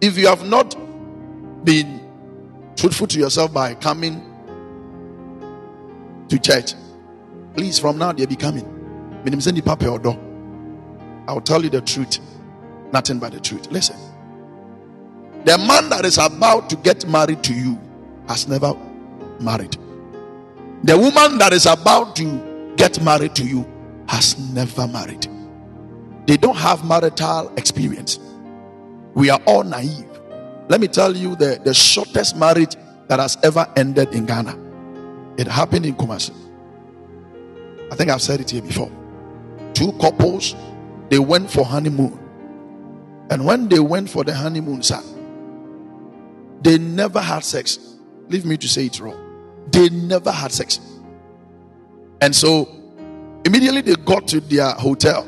If you have not been truthful to yourself by coming to church, please from now they'll be coming. I'll tell you the truth, nothing but the truth. Listen, the man that is about to get married to you has never married. The woman that is about to get married to you has never married. They don't have marital experience. We are all naive. Let me tell you the, the shortest marriage that has ever ended in Ghana. It happened in Kumasi. I think I've said it here before. Two couples, they went for honeymoon. And when they went for the honeymoon, sir, they never had sex. Leave me to say it wrong. They never had sex. And so immediately they got to their hotel.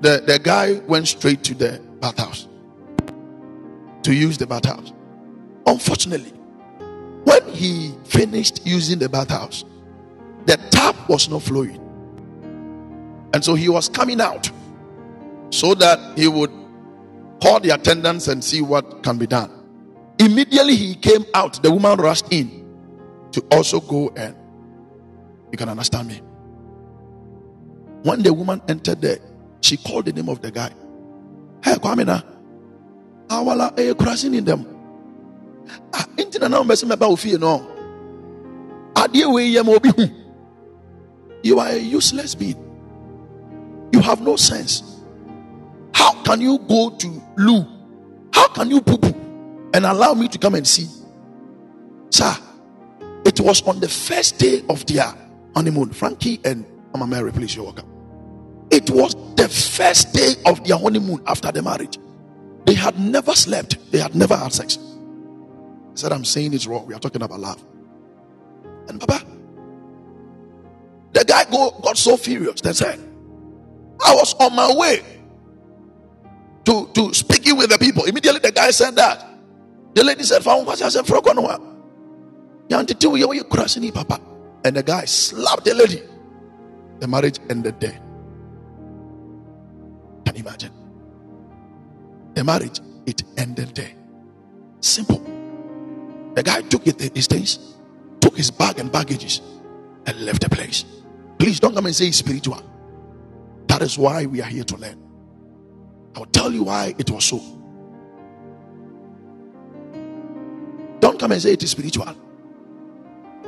The, the guy went straight to the bathhouse to use the bathhouse. Unfortunately, when he finished using the bathhouse, the tap was not flowing. And so he was coming out so that he would call the attendants and see what can be done. Immediately he came out, the woman rushed in to also go and you can understand me. When the woman entered there, she called the name of the guy. Hey, Kwamina. Awala eh crashing in them. Ah, intina na mbese meba ofie no. Ade we yem obi hu. You are a useless being. You have no sense. How can you go to loo? How can you poo poo and allow me to come and see? Sir, it was on the first day of their honeymoon. Frankie and Mama Mary, please, you're welcome. It was the first day of their honeymoon after the marriage. They had never slept, they had never had sex. I said, I'm saying it's wrong. We are talking about love. And Papa, the guy go, got so furious. They said, I was on my way to, to speaking with the people. Immediately the guy said that. The lady said, Found what I said, Papa. And the guy slapped the lady. The marriage ended there. Can imagine? The marriage, it ended there. Simple. The guy took it his things, took his bag and baggages, and left the place. Please don't come and say it's spiritual. That is why we are here to learn. I'll tell you why it was so. Don't come and say it is spiritual.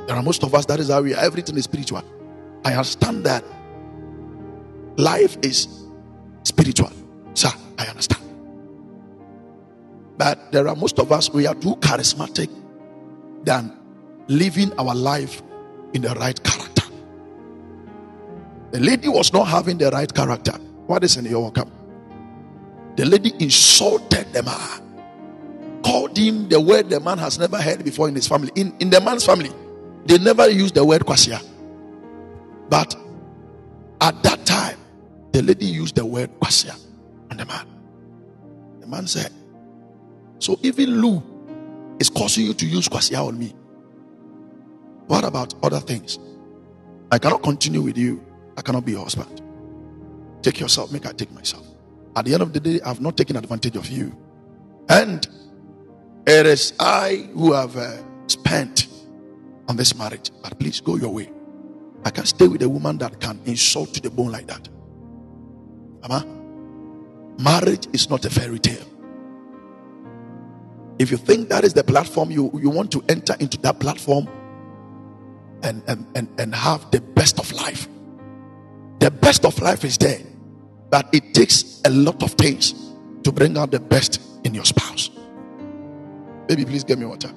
There are most of us, that is how we are. Everything is spiritual. I understand that life is spiritual. Sir, I understand. But there are most of us, we are too charismatic than living our life in the right character. The lady was not having the right character. What is in your welcome? The lady insulted the man, called him the word the man has never heard before in his family. In, in the man's family, they never used the word kwasia. But at that time, the lady used the word kwasia on the man. The man said, So even loo is causing you to use kwasia on me. What about other things? I cannot continue with you. I cannot be your husband. Take yourself, make I take myself. At the end of the day, I've not taken advantage of you. And it is I who have uh, spent on this marriage. But please go your way. I can stay with a woman that can insult to the bone like that. Mama, marriage is not a fairy tale. If you think that is the platform you, you want to enter into that platform and, and, and, and have the best of life, the best of life is there. But it takes a lot of things to bring out the best in your spouse. Baby, please get me water.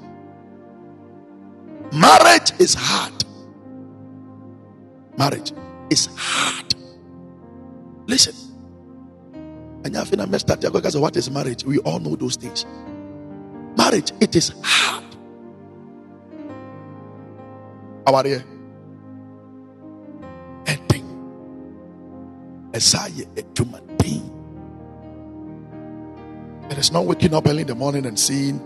Marriage is hard. Marriage is hard. Listen. Have messed up because what is marriage? We all know those things. Marriage, it is hard. How? Ending. Esaya etumatin. It is not waking up early in the morning and seeing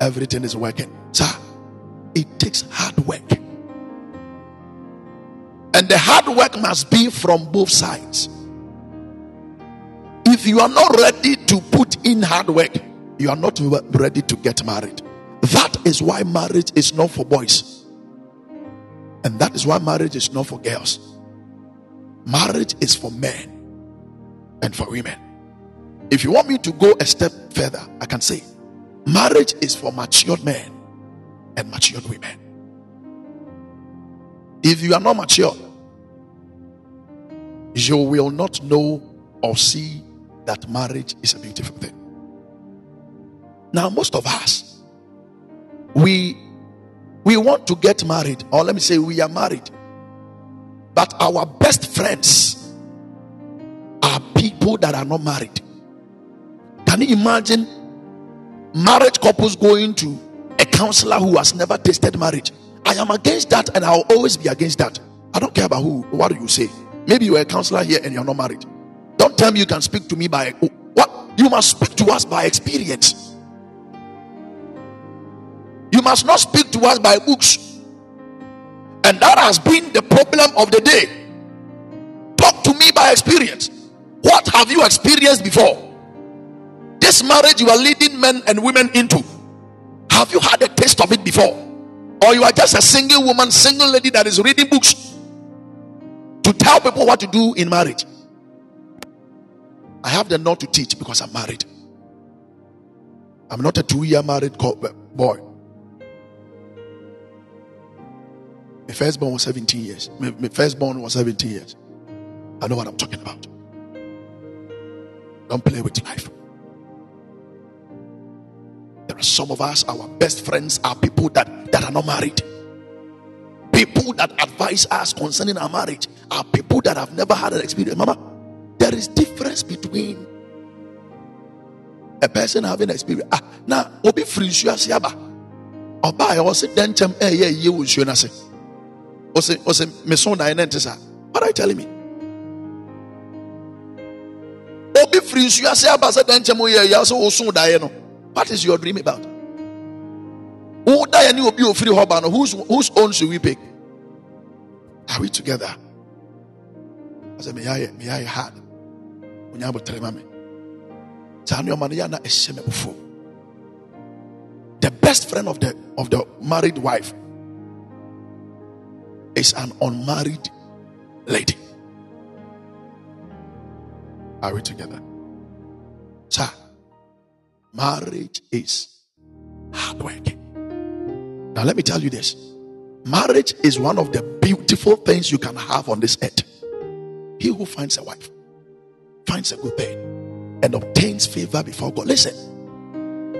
everything is working. Sir, it takes hard work. And the hard work must be from both sides. If you are not ready to put in hard work, you are not ready to get married. That is why marriage is not for boys. And that is why marriage is not for girls. Marriage is for men and for women. If you want me to go a step further, I can say marriage is for matured men and matured women. If you are not mature, you will not know or see that marriage is a beautiful thing. Now, most of us, we we want to get married, or let me say, we are married, but our best friends are people that are not married. Can you imagine marriage couples going to a counselor who has never tasted marriage? I am against that, and I'll always be against that. I don't care about who. What do you say? Maybe you're a counselor here and you're not married. Don't tell me you can speak to me by what you must speak to us by experience. You must not speak to us by books. And that has been the problem of the day. Talk to me by experience. What have you experienced before? This marriage you are leading men and women into. Have you had a taste of it before? Or you are just a single woman, single lady that is reading books to tell people what to do in marriage? I have the not to teach because I'm married. I'm not a two year married boy. My firstborn was 17 years. My, firstborn was 17 years. I know what I'm talking about. Don't play with life. There are some of us, our best friends are people that, that are not married. People that advise us concerning our marriage are people that have never had an experience. Difference between a person having experience. Ah, now, obi free siaba. Oba I was denchem eh yeah ye wo nsuo na se. Ose ose me son na ene ntesa. What are you telling me? Obi free nsuo aba se denchem ye ya so son da no. What is your dream about? Who die and you will be a free hobby? Whose whose own should we pick? Are we together? I said, May I may I hard? The best friend of the of the married wife is an unmarried lady. Are we together? Sir, marriage is hard work. Now, let me tell you this marriage is one of the beautiful things you can have on this earth. He who finds a wife finds a good thing and obtains favor before God. Listen,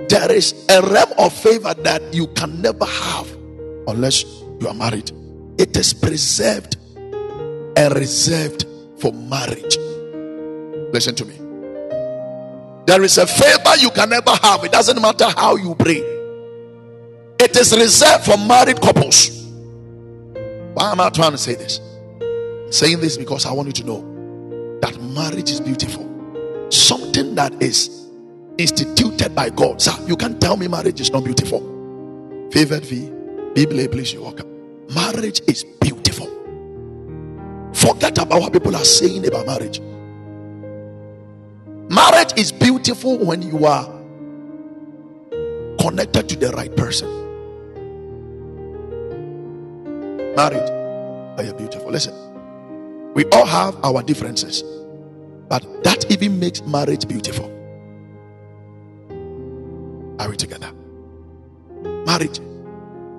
there is a realm of favor that you can never have unless you are married. It is preserved and reserved for marriage. Listen to me. There is a favor you can never have. It doesn't matter how you pray. It is reserved for married couples. Why am I trying to say this? I'm saying this because I want you to know that marriage is beautiful. Something that is instituted by God. Sir, you can't tell me marriage is not beautiful. Favored V, Bible, please, you welcome. Marriage is beautiful. Forget about what people are saying about marriage. Marriage is beautiful when you are connected to the right person. Marriage, are you beautiful? Listen, we all have our differences, but that even makes marriage beautiful. Are we together? Marriage.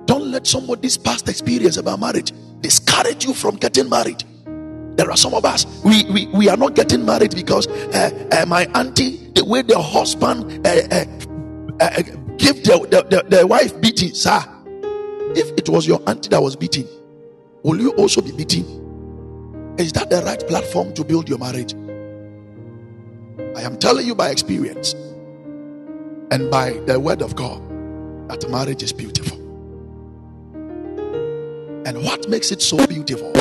Don't let somebody's past experience about marriage discourage you from getting married. There are some of us, we, we, we are not getting married because uh, uh, my auntie, the way the husband uh, uh, uh give the, the, the, the wife beating, sir. If it was your auntie that was beating, will you also be beating? Is that the right platform to build your marriage? I am telling you by experience and by the word of God that marriage is beautiful. And what makes it so beautiful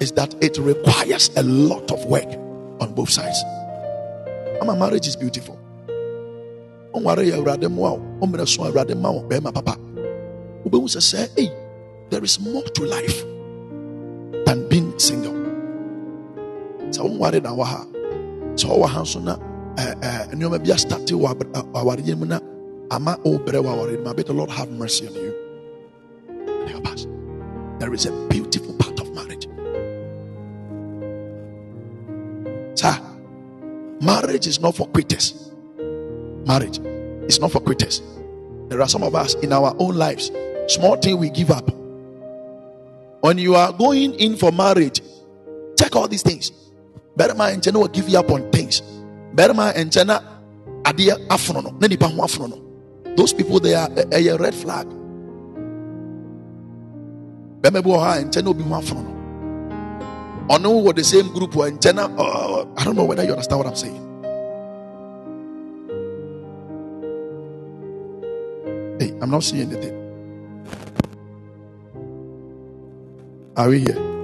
is that it requires a lot of work on both sides. My marriage is beautiful. There is more to life than being single. So, Eh, eh, nneɛma bi astate wɔ eh, awareɛ mu na ama ɔbrɛ wɔ awareɛ mu the lord have mercy on you. There is a beautiful part of marriage. Sir marriage is not for quitters. Marriage is not for quitters. There are some of us in our own lives small thing we give up. When you are going in for marriage check all these things mind will give you up on things barima nkyɛn na adeɛ afono no na nipa ho afono no those people they are a eh, eh, eh, red flag bɛrima bi wɔ hɔ a nkyɛn na obi ho afono no ɔno wɔ the same group wɔ nkyɛn na uh, I don't know whether you understand what I'm saying. Hey, I'm not seeing anything. Are we here?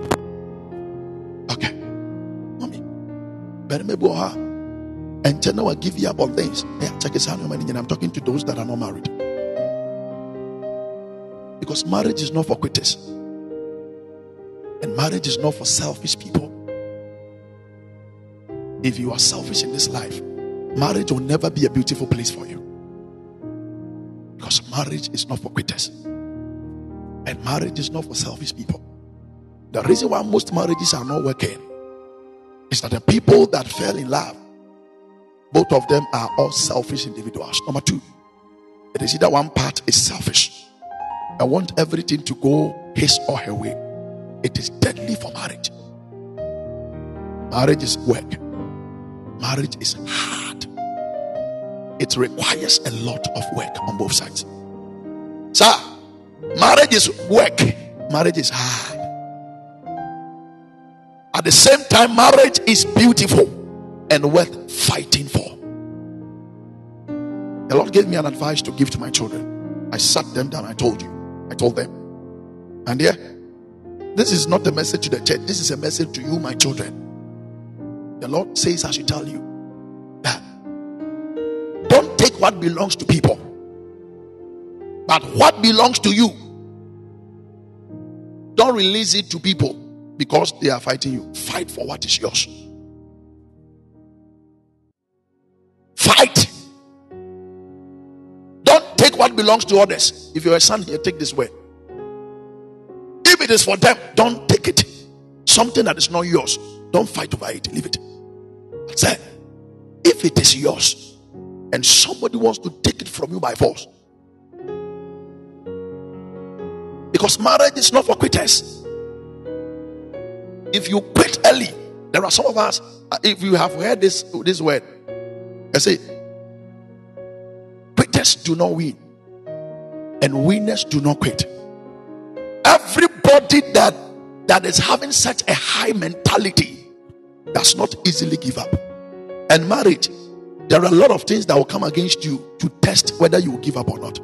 And now I give you up on things. check this out. I'm talking to those that are not married. Because marriage is not for quitters. And marriage is not for selfish people. If you are selfish in this life, marriage will never be a beautiful place for you. Because marriage is not for quitters. And marriage is not for selfish people. The reason why most marriages are not working is that the people that fell in love both of them are all selfish individuals. Number two, it is either one part is selfish. I want everything to go his or her way. It is deadly for marriage. Marriage is work. Marriage is hard. It requires a lot of work on both sides. Sir, marriage is work. Marriage is hard. At the same time, marriage is beautiful and worth fighting for. The Lord gave me an advice to give to my children. I sat them down. I told you. I told them. And yeah, this is not a message to the church. This is a message to you, my children. The Lord says, I should tell you that don't take what belongs to people, but what belongs to you. Don't release it to people because they are fighting you. Fight for what is yours. Fight. Don't take what belongs to others. If you're a son here, take this way. If it is for them, don't take it. Something that is not yours, don't fight over it. Leave it. Say, if it is yours and somebody wants to take it from you by force, because marriage is not for quitters. If you quit early, there are some of us, uh, if you have heard this, this word, I say, quitters do not win, and winners do not quit. Everybody that that is having such a high mentality does not easily give up. And marriage, there are a lot of things that will come against you to test whether you will give up or not.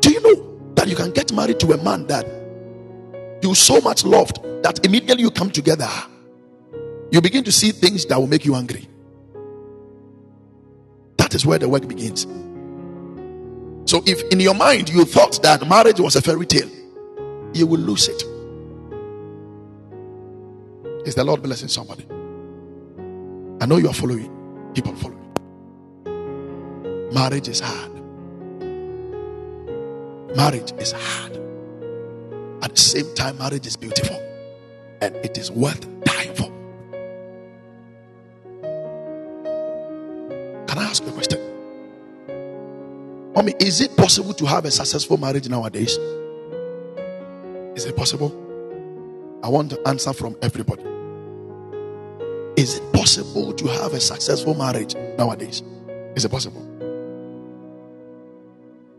Do you know that you can get married to a man that you so much loved that immediately you come together, you begin to see things that will make you angry. That is where the work begins. So, if in your mind you thought that marriage was a fairy tale, you will lose it. Is the Lord blessing somebody? I know you are following. People following. Marriage is hard. Marriage is hard. At the same time, marriage is beautiful and it is worth dying for. Can I ask you a question. Mommy, is it possible to have a successful marriage nowadays? Is it possible? I want the answer from everybody. Is it possible to have a successful marriage nowadays? Is it possible?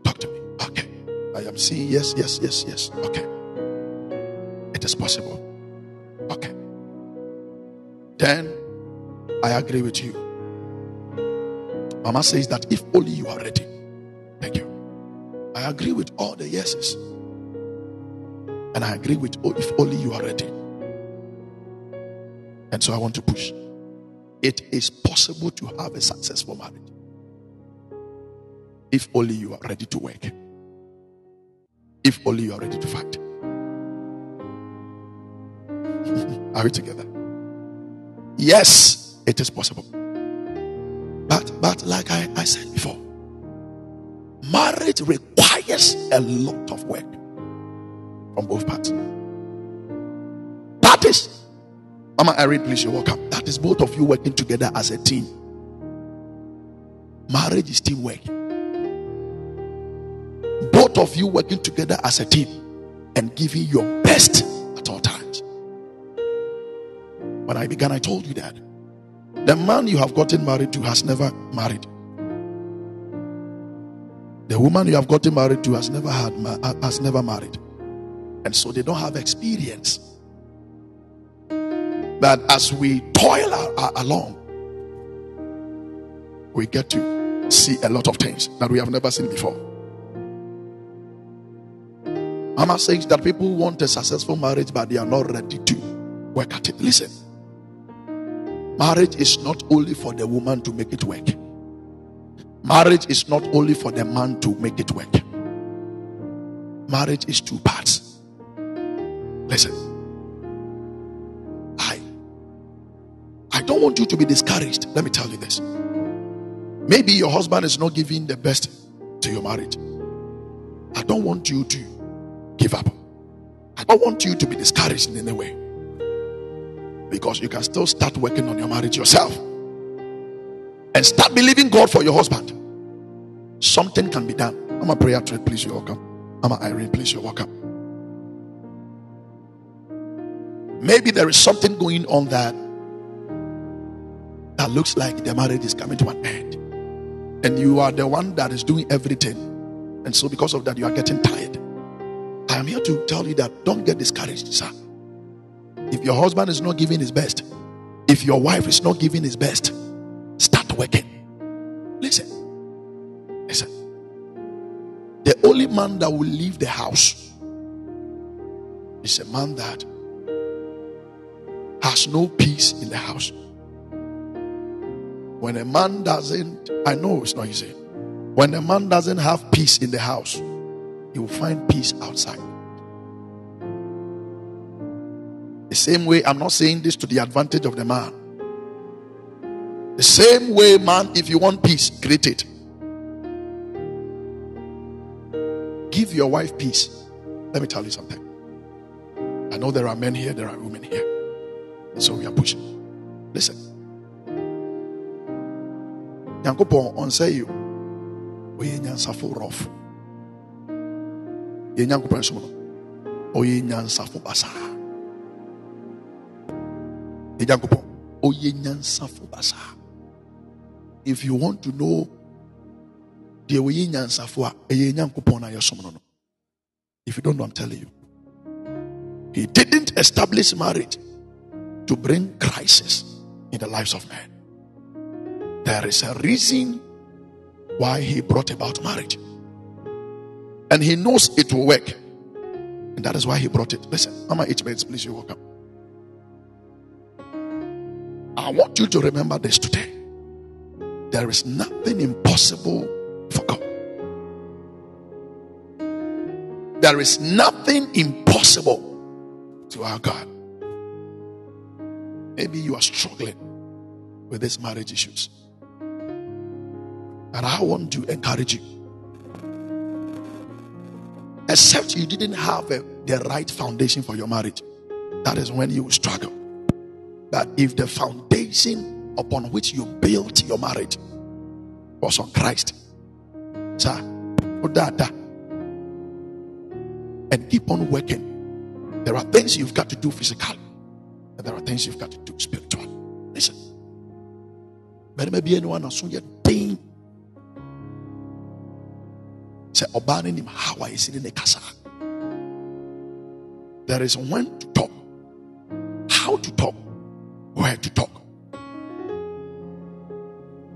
Talk to me. Okay. I am seeing yes, yes, yes, yes. Okay. It is possible. Then I agree with you. Mama says that if only you are ready. Thank you. I agree with all the yeses. And I agree with oh, if only you are ready. And so I want to push. It is possible to have a successful marriage if only you are ready to work. If only you are ready to fight. are we together? Yes, it is possible. But but like I, I said before, marriage requires a lot of work from both parts. That is, Mama Irene, please, you're welcome. That is both of you working together as a team. Marriage is teamwork. Both of you working together as a team and giving your best. When I began, I told you that the man you have gotten married to has never married. The woman you have gotten married to has never had has never married. And so they don't have experience. But as we toil along, we get to see a lot of things that we have never seen before. Mama says that people want a successful marriage, but they are not ready to work at it. Listen, marriage is not only for the woman to make it work, marriage is not only for the man to make it work. Marriage is two parts. Listen, I I don't want you to be discouraged. Let me tell you this. Maybe your husband is not giving the best to your marriage. I don't want you to give up. I don't want you to be discouraged in any way. Because you can still start working on your marriage yourself. And start believing God for your husband. Something can be done. I'm a prayer trade, please, you're welcome. I'm a Irene, please, you're welcome. Maybe there is something going on that that looks like the marriage is coming to an end. And you are the one that is doing everything. And so, because of that, you are getting tired. I am here to tell you that don't get discouraged, sir. If your husband is not giving his best, if your wife is not giving his best, start working. Listen, listen. The only man that will leave the house is a man that has no peace in the house. When a man doesn't, I know it's not easy. When a man doesn't have peace in the house, he will find peace outside. The same way, I'm not saying this to the advantage of the man. The same way, man, if you want peace, create it. Give your wife peace. Let me tell you something. I know there are men here, there are women here. So we are pushing. Listen. Yankopon on say you. We nyansafo rough yɛn nyankopɔn so no ɔyɛ if you want to know deɛ wɔyɛ nyansafo if you don't know i'm telling you he didn't establish marriage to bring crisis in the lives of men there is a reason why he brought about marriage and he knows it will work. And that is why he brought it. Listen, Mama H. Bates, please, you're welcome. I want you to remember this today. There is nothing impossible for God. There is nothing impossible to our God. Maybe you are struggling with these marriage issues. And I want to encourage you except you didn't have a, the right foundation for your marriage. That is when you will struggle. But if the foundation upon which you built your marriage was on Christ, sir, oh, and keep on working. There are things you've got to do physically, and there are things you've got to do spiritually. Listen, but maybe anyone else, you're sɛ ɔbaa no nim how a yɛsi ne kasa there is when to talk. How to talk where to talk.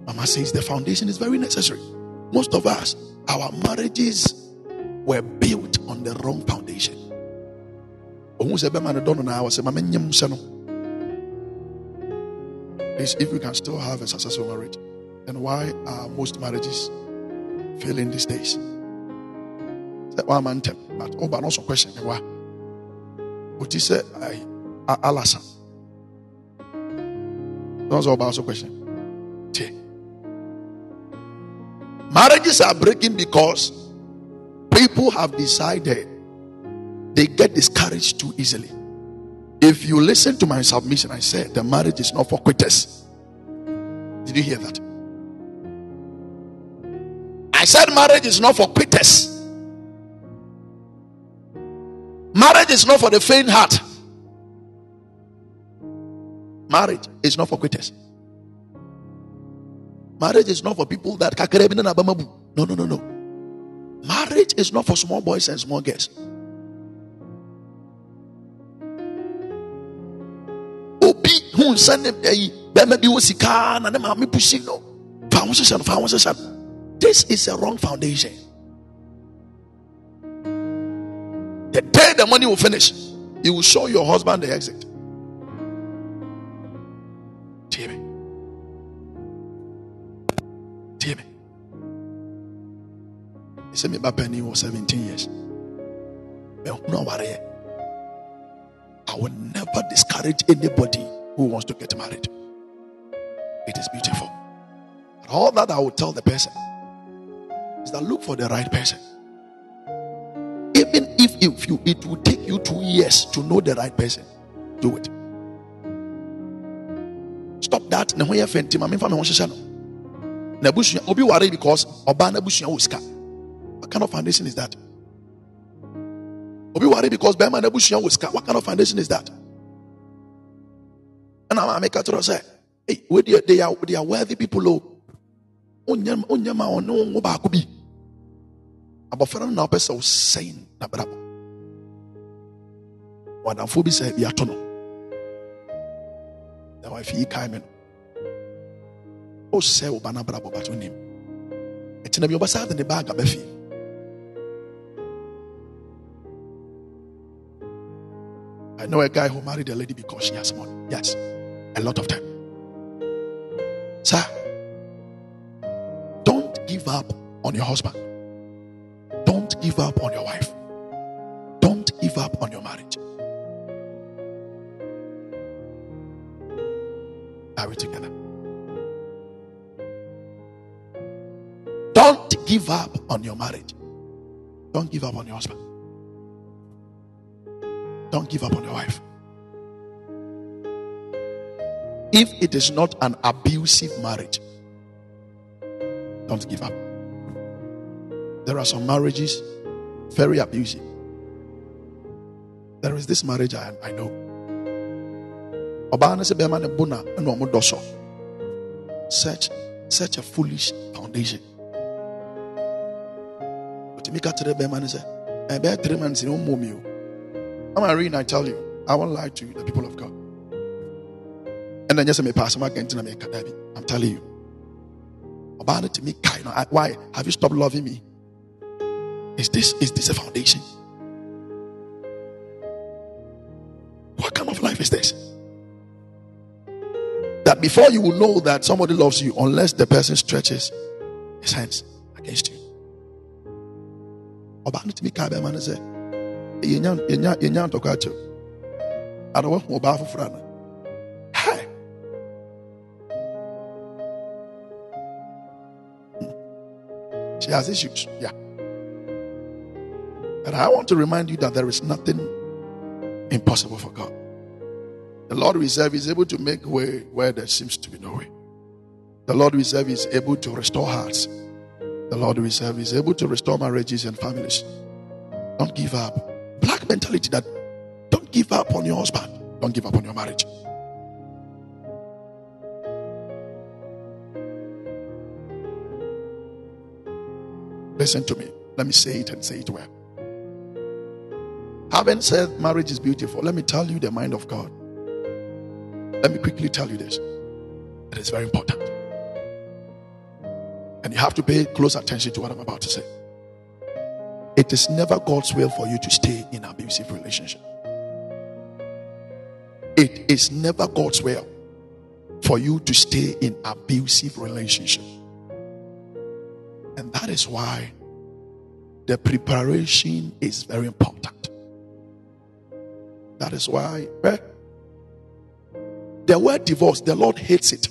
Mama says the foundation is very necessary. Most of us our marriages were built on the wrong foundation. Please, if we can still have a successful marriage, then why are most marriages failing these days? one man but oh but also question me wa. Oti say i alasa don't about oh, question te Marriages are breaking because people have decided they get discouraged too easily. If you listen to my submission, I said the marriage is not for quitters. Did you hear that? I said marriage is not for quitters. Marriage is not for the faint heart. Marriage is not for quitters. Marriage is not for people that no no no no. Marriage is not for small boys and small girls. This is a wrong foundation the day the money will finish you will show your husband the exit sɛ me ba panin wɔ 17 years mɛhunu awareɛ I will never discourage anybody who wants to get married. It is beautiful. But all that I will tell the person is that look for the right person. Even if, if you it will take you two years to know the right person, do it. Stop that. Hoye fenti ma me fa me ho hyehye no. Na obi worry because oba na busua wo sika. What kind of foundation is that? Obi worry because bema wo sika. What kind of foundation is that? And I'm make a say Hey, they are they are worthy people. Oh, onyama onyama ono ngo baako bi. Abɔfra no na ɔpɛ sɛ ɔsɛn n'abrabɔ. Wadamfo bi sɛ bi ato no. Na wafi yi kae me no. Ɔsɛ ɔba n'abrabɔ bato nim. Ɛkyina bi ɔbɛsa ade ne baage abɛfi. I know a guy who married a lady because she has money. Yes, a lot of time. Sir, don't give up on your husband. Don't give up on your wife. Don't give up on your marriage. Are we together? Don't give up on your marriage. Don't give up on your husband. Don't give up on your wife. If it is not an abusive marriage, don't give up. There are some marriages very abusive. There is this marriage I, I know. Such such a foolish foundation. But to make a three man say, I bear three months in home. I'm reading, I tell you, I won't lie to you, the people of God. And then just me pass I'm telling you. About it to me, why have you stopped loving me? Is this is this a foundation? What kind of life is this? That before you will know that somebody loves you, unless the person stretches his hands against you. About it to me, yenya yenya tokacho. I don't want mobile for She has issues. Yeah. But I want to remind you that there is nothing impossible for God. The Lord we serve is able to make way where there seems to be no way. The Lord we serve is able to restore hearts. The Lord we serve is able to restore marriages and families. Don't give up. Black mentality that don't give up on your husband. Don't give up on your marriage. Listen to me. Let me say it and say it well. Having said marriage is beautiful, let me tell you the mind of God. Let me quickly tell you this. It is very important. And you have to pay close attention to what I'm about to say. It is never God's will for you to stay in an abusive relationship. It is never God's will for you to stay in abusive relationship. And that is why the preparation is very important. That is why eh, the word divorce, the Lord hates it.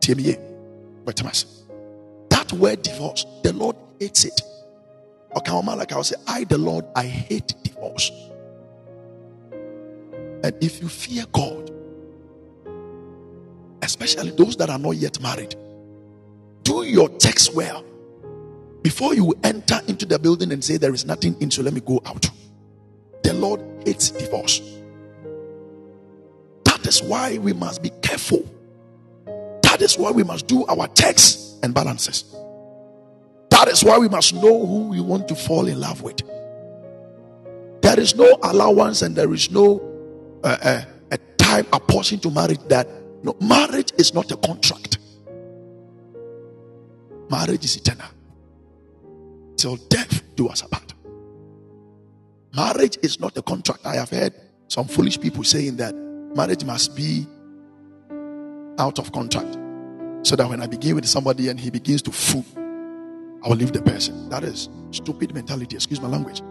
That That word divorce, the Lord hates it. Okay, like I say, I, the Lord, I hate divorce. And if you fear God, especially those that are not yet married, do your checks well before you enter into the building and say there is nothing in, so let me go out. The Lord hates divorce. That is why we must be careful. That is why we must do our checks and balances. That is why we must know who we want to fall in love with. There is no allowance and there is no uh, uh, a time apportioned to marriage that no marriage is not a contract. Marriage is eternal. Till death do us apart. Marriage is not a contract. I have heard some foolish people saying that marriage must be out of contract. So that when I begin with somebody and he begins to fool, I will leave the person. That is stupid mentality. Excuse my language.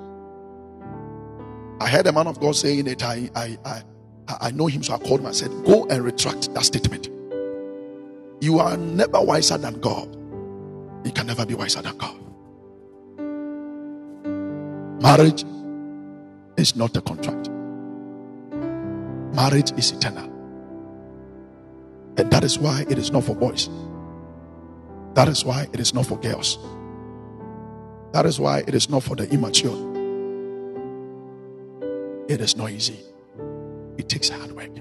I heard a man of God saying it. I, I, I, I know him, so I called him. I said, Go and retract that statement. You are never wiser than God. You can never be wiser than God. Marriage is not a contract, marriage is eternal. And that is why it is not for boys. That is why it is not for girls. That is why it is not for the immature. It is not easy. It takes hard work.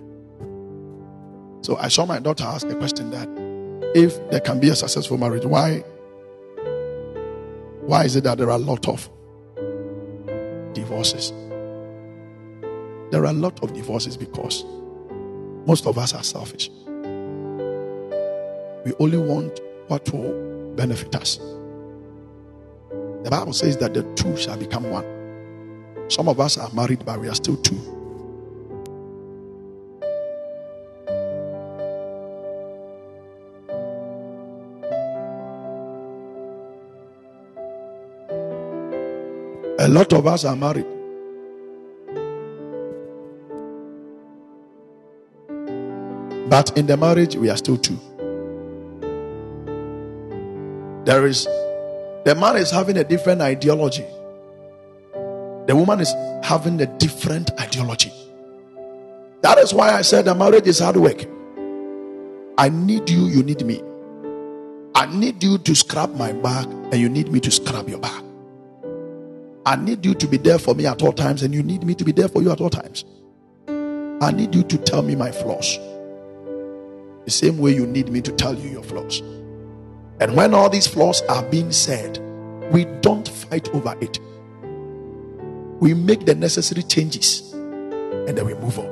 So I saw my daughter ask a question that if there can be a successful marriage, why why is it that there are a lot of divorces? There are a lot of divorces because most of us are selfish. We only want what will benefit us. The Bible says that the two shall become one. Some of us are married, but we are still two. A lot of us are married. But in the marriage, we are still two. There is, the man is having a different ideology. The woman is having a different ideology. That is why I said the marriage is hard work. I need you, you need me. I need you to scrap my back, and you need me to scrap your back. I need you to be there for me at all times, and you need me to be there for you at all times. I need you to tell me my flaws. The same way you need me to tell you your flaws. And when all these flaws are being said, we don't fight over it. We make the necessary changes and then we move on.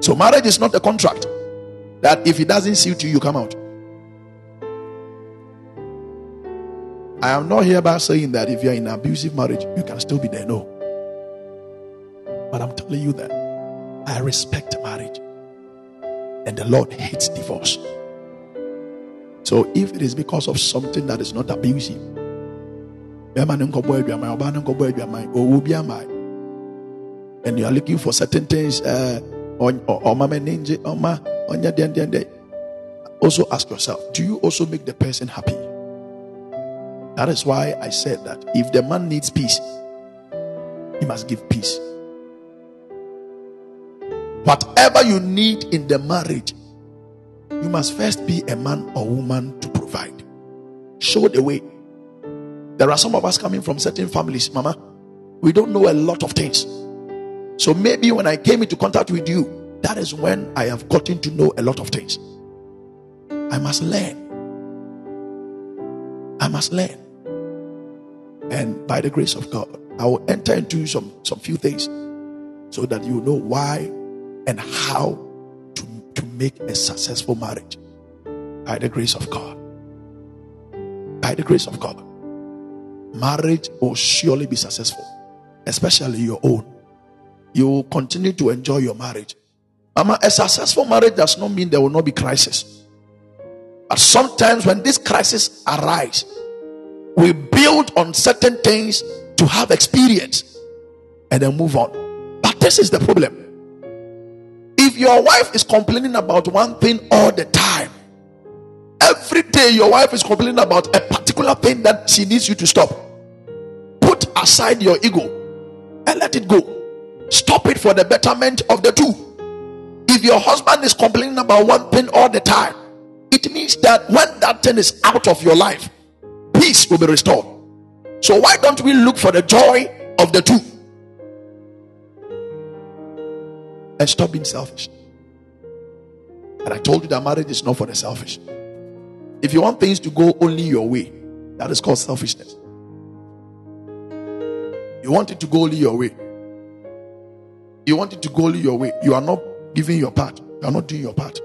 So, marriage is not a contract that if it doesn't suit you, you come out. I am not hereby saying that if you're in an abusive marriage, you can still be there. No. But I'm telling you that I respect marriage. And the Lord hates divorce. So if it is because of something that is not abusive, and you are looking for certain things, also ask yourself, do you also make the person happy? That is why I said that if the man needs peace, he must give peace. Whatever you need in the marriage, you must first be a man or woman to provide. Show the way. There are some of us coming from certain families, Mama. We don't know a lot of things. So maybe when I came into contact with you, that is when I have gotten to know a lot of things. I must learn. I must learn. And by the grace of God, I will enter into some, some few things so that you know why and how to, to make a successful marriage. By the grace of God. By the grace of God. Marriage will surely be successful, especially your own. You will continue to enjoy your marriage. Mama, a successful marriage does not mean there will not be crisis. But sometimes when this crisis arise, we build on certain things to have experience and then move on. But this is the problem. If your wife is complaining about one thing all the time, Every day your wife is complaining about a particular thing that she needs you to stop. Put aside your ego and let it go. Stop it for the betterment of the two. If your husband is complaining about one thing all the time, it means that when that thing is out of your life, peace will be restored. So, why don't we look for the joy of the two and stop being selfish? And I told you that marriage is not for the selfish. If you want things to go only your way, that is called selfishness. You want it to go only your way. You want it to go only your way. You are not giving your part. You are not doing your part.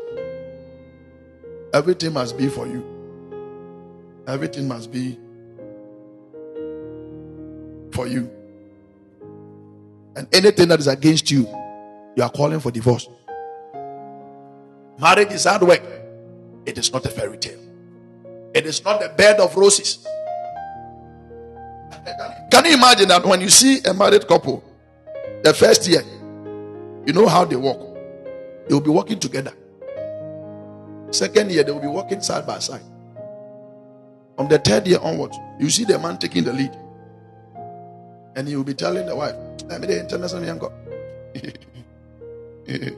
Everything must be for you. Everything must be for you. And anything that is against you, you are calling for divorce. Marriage is hard work. It is not a fairy tale. It is not a bed of roses. Can you imagine that when you see a married couple, the first year, you know how they walk? They will be walking together. Second year, they will be walking side by side. From the third year onwards, you see the man taking the lead. And he will be telling the wife, when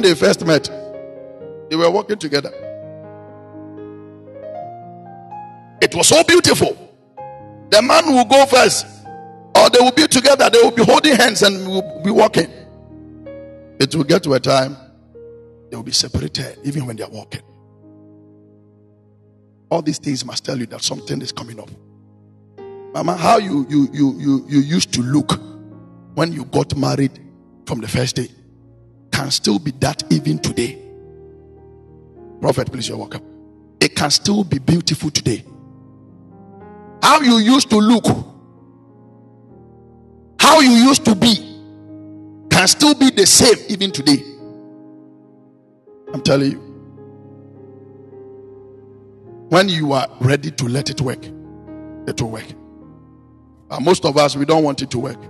they first met, they were working together. It was so beautiful. The man will go first, or they will be together, they will be holding hands and will be walking. It will get to a time they will be separated even when they are walking. All these things must tell you that something is coming up. Mama, how you you you you, you used to look when you got married from the first day can still be that even today. Prophet, please, you're welcome. It can still be beautiful today. How you used to look, how you used to be, can still be the same even today. I'm telling you. When you are ready to let it work, it will work. But most of us, we don't want it to work.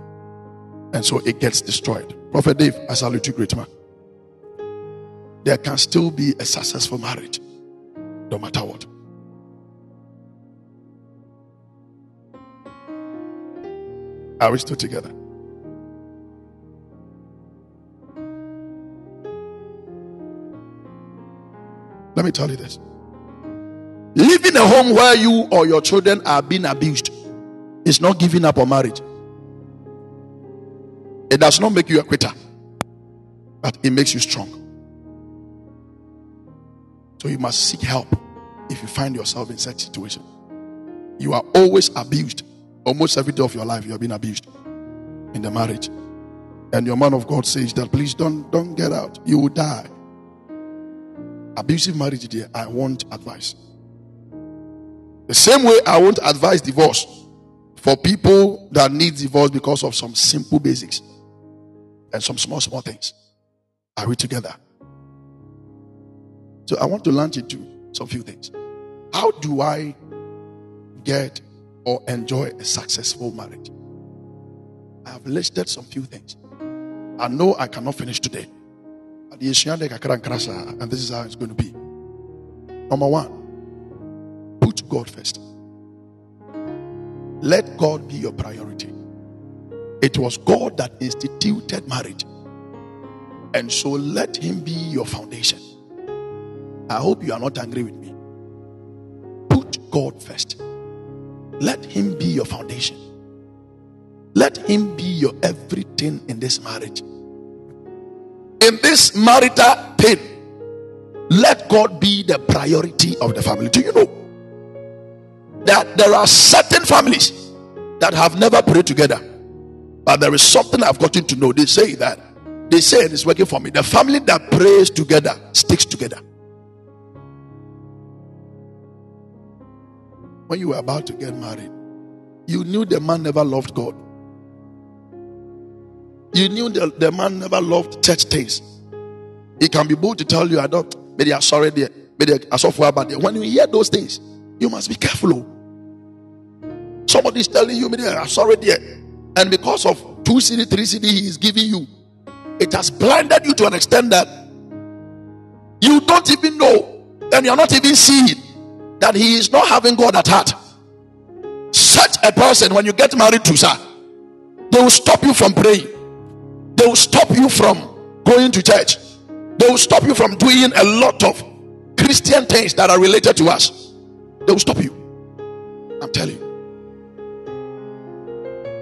And so it gets destroyed. Prophet Dave, I salute you, great man. There can still be a successful marriage, no matter what. Are we still together? Let me tell you this. Living a home where you or your children are being abused is not giving up on marriage. It does not make you a quitter, but it makes you strong. So you must seek help if you find yourself in such situation. You are always abused. Almost every day of your life, you have been abused in the marriage. And your man of God says that please don't don't get out. You will die. Abusive marriage, dear, I want advice. The same way I won't advise divorce for people that need divorce because of some simple basics and some small, small things. Are we together? So I want to launch into some few things. How do I get or enjoy a successful marriage? I have listed some few things. I know I cannot finish today. And this is how it's going to be. Number one, put God first. Let God be your priority. It was God that instituted marriage. And so let Him be your foundation. I hope you are not angry with me. Put God first. Let Him be your foundation. Let Him be your everything in this marriage. In this marital pain, let God be the priority of the family. Do you know that there are certain families that have never prayed together? But there is something I've gotten to know. They say that they say it is working for me. The family that prays together sticks together. When you were about to get married, you knew the man never loved God. You knew the, the man never loved church things. He can be bold to tell you, I don't, maybe I'm sorry there, maybe I suffer about there. When you hear those things, you must be careful. Oh. Somebody is telling you, maybe I'm sorry there. And because of two cedi, three cedi he is giving you, it has blinded you to an extent that you don't even know, and you're not even seeing that he is not having God at heart. Such a person, when you get married to, sir, they will stop you from praying, they will stop you from going to church, they will stop you from doing a lot of Christian things that are related to us. They will stop you. I'm telling you.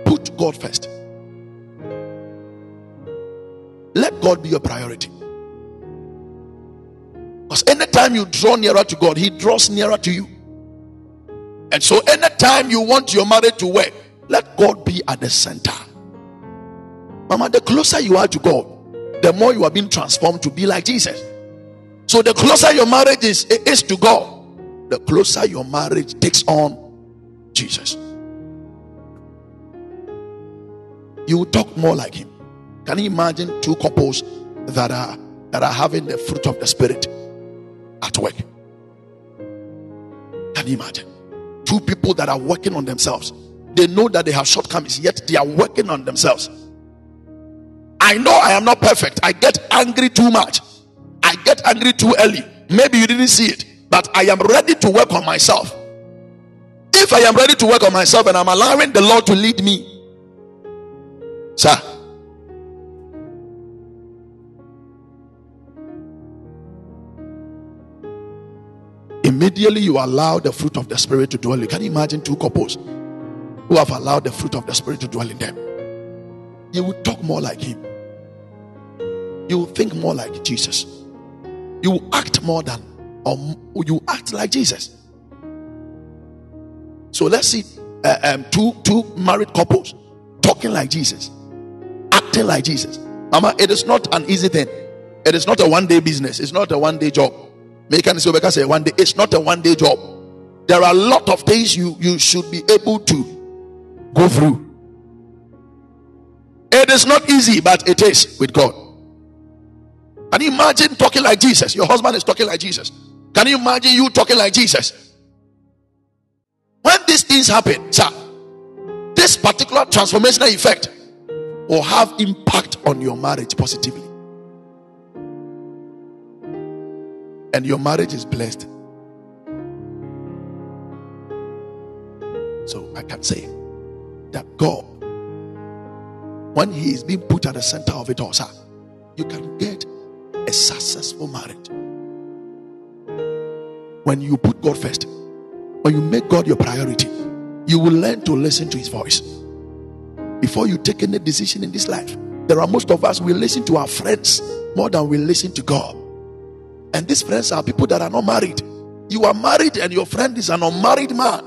Put God first. Let God be your priority. Because anytime you draw nearer to God, He draws nearer to you. And so, anytime you want your marriage to work, let God be at the center. Mama, the closer you are to God, the more you are being transformed to be like Jesus. So, the closer your marriage is, is to God, the closer your marriage takes on Jesus. You will talk more like Him. Can you imagine two couples that are that are having the fruit of the spirit at work? Can you imagine? Two people that are working on themselves. They know that they have shortcomings, yet they are working on themselves. I know I am not perfect. I get angry too much. I get angry too early. Maybe you didn't see it, but I am ready to work on myself. If I am ready to work on myself and I'm allowing the Lord to lead me, sir, immediately you allow the fruit of the spirit to dwell. You can imagine two couples who have allowed the fruit of the spirit to dwell in them. You will talk more like him. You will think more like Jesus. You will act more than or you act like Jesus. So let's see uh, um, two two married couples talking like Jesus, acting like Jesus. Mama, it is not an easy thing. It is not a one day business. It's not a one day job. American say one day. It's not a one day job. There are a lot of things you, you should be able to go through. It is not easy, but it is with God. Can you imagine talking like Jesus? Your husband is talking like Jesus. Can you imagine you talking like Jesus? When these things happen, sir, this particular transformational effect will have impact on your marriage positively. And your marriage is blessed. So I can say that God, when He is being put at the center of it all, sir, you can get a successful marriage. When you put God first, when you make God your priority, you will learn to listen to His voice. Before you take any decision in this life, there are most of us, we listen to our friends more than we listen to God. And these friends are people that are not married. You are married and your friend is an unmarried man,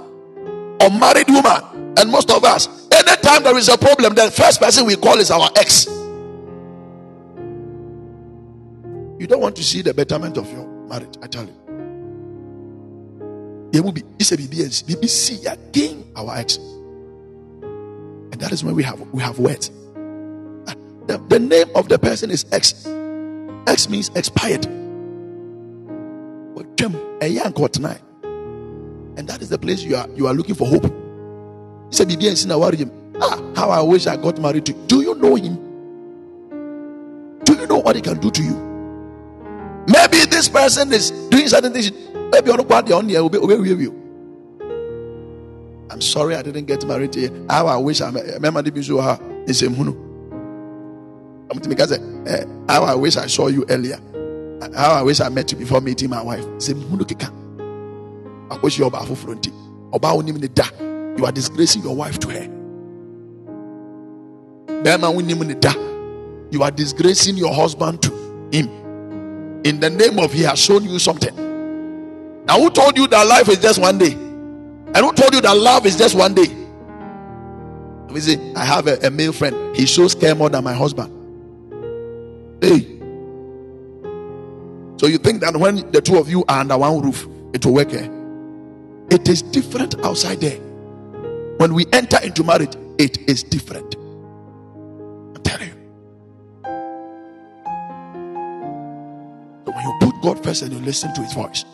unmarried woman. And most of us, anytime there is a problem, the first person we call is our ex. You don't want to see the betterment of your marriage, I tell you. There will be it's a BBS, BBC again our ex. And that is when we have we have words. Ah, the, the name of the person is X. X means expired. But eh, tonight, and that is the place you are you are looking for hope. He said, Bibi and Sina worry him. Ah, how I wish I got married to you. Do you know him? Do you know what he can do to you? Maybe this person is doing certain things. Maybe on the on the obey you. I'm sorry I didn't get married to you. How I wish I eh, remember the visual a. I'm to make eh, how I wish I saw you earlier. How I wish I met you before meeting my wife. Say. I wish you about fronti. You are disgracing your wife to her. You are disgracing your husband to him. In the name of he has shown you something. Now, who told you that life is just one day? And who told you that love is just one day? Let me say, I have a, a male friend. He shows care more than my husband. Hey, so you think that when the two of you are under one roof, it will work here? It is different outside there. When we enter into marriage, it is different. I'm telling you. you put God first and you listen to his voice.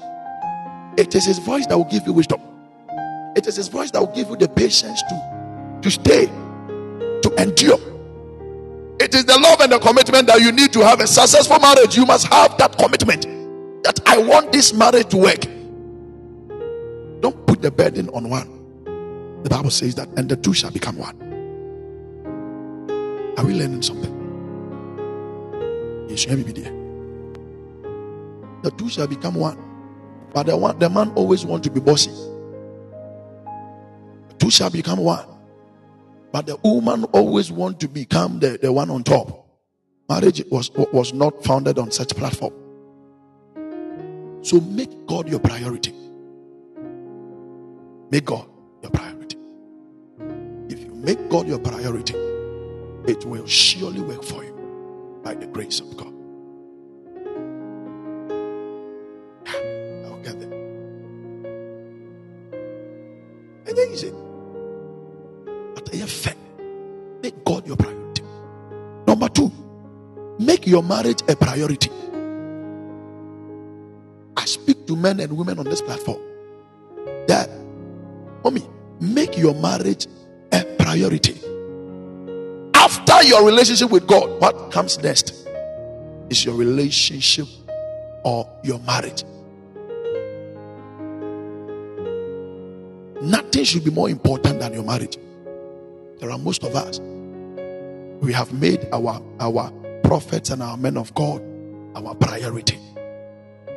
It is his voice that will give you wisdom. It is his voice that will give you the patience to, to stay, to endure. Is the love and the commitment that you need to have a successful marriage. You must have that commitment that I want this marriage to work. Don't put the burden on one. The Bible says that, and the two shall become one. Are we learning something? Yes, be there. The two shall become one. But the one, the man always want to be bossy. The two shall become one. But the woman always want to become the, the one on top. Marriage was, was not founded on such platform. So make God your priority. Make God your priority. If you make God your priority, it will surely work for you by the grace of God. Make your marriage a priority. I speak to men and women on this platform that, mommy, make your marriage a priority. After your relationship with God, what comes next is your relationship or your marriage. Nothing should be more important than your marriage. There are most of us. We have made our our prophets and our men of God our priority.